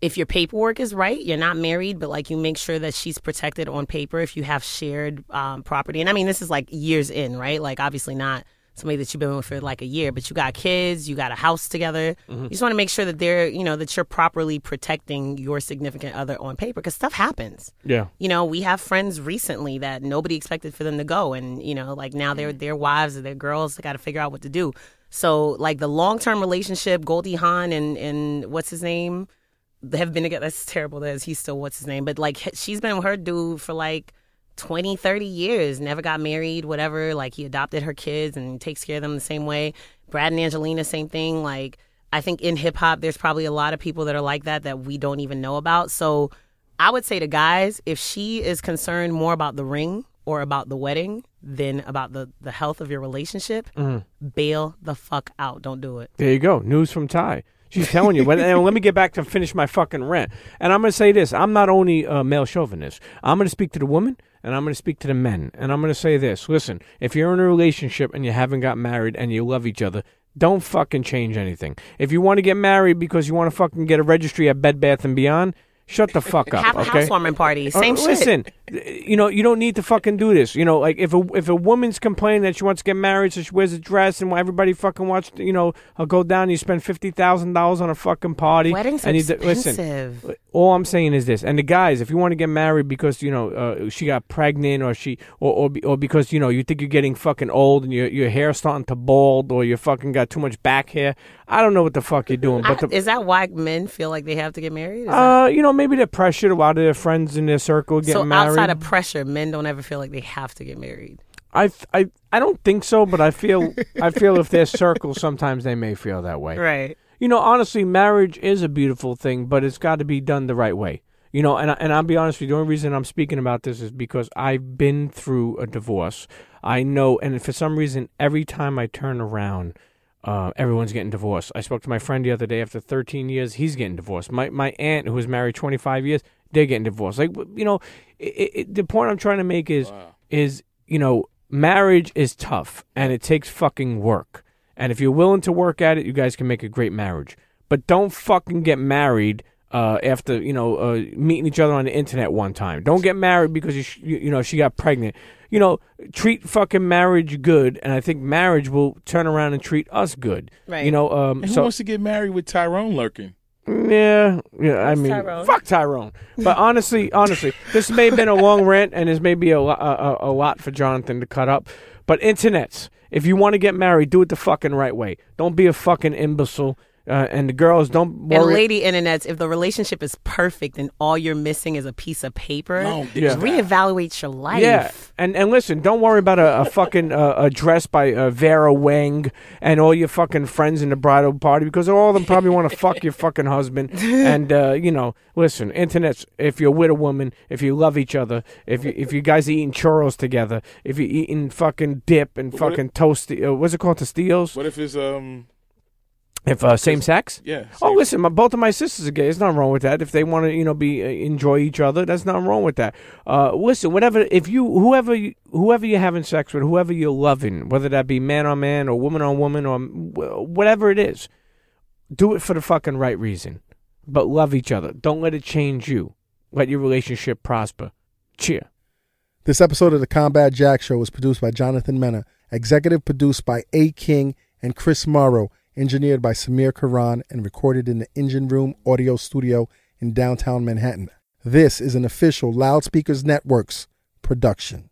if your paperwork is right, you're not married, but like you make sure that she's protected on paper if you have shared um, property. And I mean, this is like years in, right? Like obviously not somebody that you've been with for like a year, but you got kids, you got a house together. You just want to make sure that they're, you know, that you're properly protecting your significant other on paper because stuff happens Yeah. you know, we have friends recently that nobody expected for them to go, and you know, like now they're their wives or their girls. They got to figure out what to do. So, like the long term relationship, Goldie Hawn and and what's his name, have been together. That's terrible. That he's still what's his name, but like she's been with her dude for like 20, 30 years. Never got married, whatever. Like he adopted her kids and takes care of them the same way. Brad and Angelina, same thing. Like I think in hip hop, there's probably a lot of people that are like that that we don't even know about. So I would say to guys, if she is concerned more about the ring or about the wedding than about the, the health of your relationship, mm. bail the fuck out. Don't do it. There you go. News from Ty. She's telling you. But and let me get back to finish my fucking rant. And I'm going to say this. I'm not only a male chauvinist. I'm going to speak to the woman and I'm going to speak to the men. And I'm going to say this. Listen, if you're in a relationship and you haven't got married and you love each other, don't fucking change anything. If you want to get married because you want to fucking get a registry at Bed Bath and Beyond, shut the fuck up. Have a okay? housewarming party. Same Uh, shit. Listen, you know, you don't need to fucking do this. You know, like if a if a woman's complaining that she wants to get married, so she wears a dress, and everybody fucking wants, you know, I'll go down. and You spend fifty thousand dollars on a fucking party. Weddings and expensive. Listen, all I'm saying is this, and the guys, if you want to get married because you know uh, she got pregnant, or she, or or, or because you know you think you're getting fucking old and your your hair's starting to bald, or you fucking got too much back hair. I don't know what the fuck you're doing, but I- the, is that why men feel like they have to get married? Is that- uh, you know, maybe they're pressured. A lot of their friends in their circle get so married. Outside of pressure, men don't ever feel like they have to get married. I, I, I don't think so, but I feel [laughs] I feel if their circle, sometimes they may feel that way. Right. You know, honestly, marriage is a beautiful thing, but it's got to be done the right way. You know, and I- and I'll be honest with you. The only reason I'm speaking about this is because I've been through a divorce. I know, and for some reason, every time I turn around, uh, everyone's getting divorced. I spoke to my friend the other day. After 13 years, he's getting divorced. My my aunt, who was married 25 years, they're getting divorced. Like you know, it, it, the point I'm trying to make is is you know, marriage is tough and it takes fucking work. And if you're willing to work at it, you guys can make a great marriage. But don't fucking get married uh, after you know uh, meeting each other on the internet one time. Don't get married because you, sh- you you know she got pregnant. You know, treat fucking marriage good, and I think marriage will turn around and treat us good. Right. You know, um, And who so wants to get married with Tyrone lurking? Yeah, yeah. I mean, Tyrone? fuck Tyrone. But honestly, [laughs] honestly, this may have been a long rant, and this may be a, a, a, a lot for Jonathan to cut up. But internets, if you want to get married, do it the fucking right way. Don't be a fucking imbecile. Uh, and the girls don't worry. And lady internets, if the relationship is perfect and all you're missing is a piece of paper, Long dick Yeah. reevaluate your life. Yeah, and and listen, don't worry about a, a fucking uh, a dress by uh, Vera Wang and all your fucking friends in the bridal party because all of them probably want to fuck your fucking husband. [laughs] And uh, you know, listen, internet's if you're with a woman, if you love each other, if you if you guys are eating churros together, if you're eating fucking dip and fucking toast, uh, what's it called, tostillos? What if it's um If uh, same sex. yeah? Oh, listen, my, both of my sisters are gay. There's nothing wrong with that. If they want to, you know, be uh, enjoy each other, that's nothing wrong with that. Uh, listen, whatever. If you, whoever, you, whoever you're having sex with, whoever you're loving, whether that be man on man or woman on woman or whatever it is, do it for the fucking right reason. But love each other. Don't let it change you. Let your relationship prosper. Cheer. This episode of the Combat Jack Show was produced by Jonathan Mena, executive produced by A. King and Chris Morrow, engineered by Samir Karan, and recorded in the Engine Room Audio Studio in downtown Manhattan. This is an official Loudspeakers Networks production.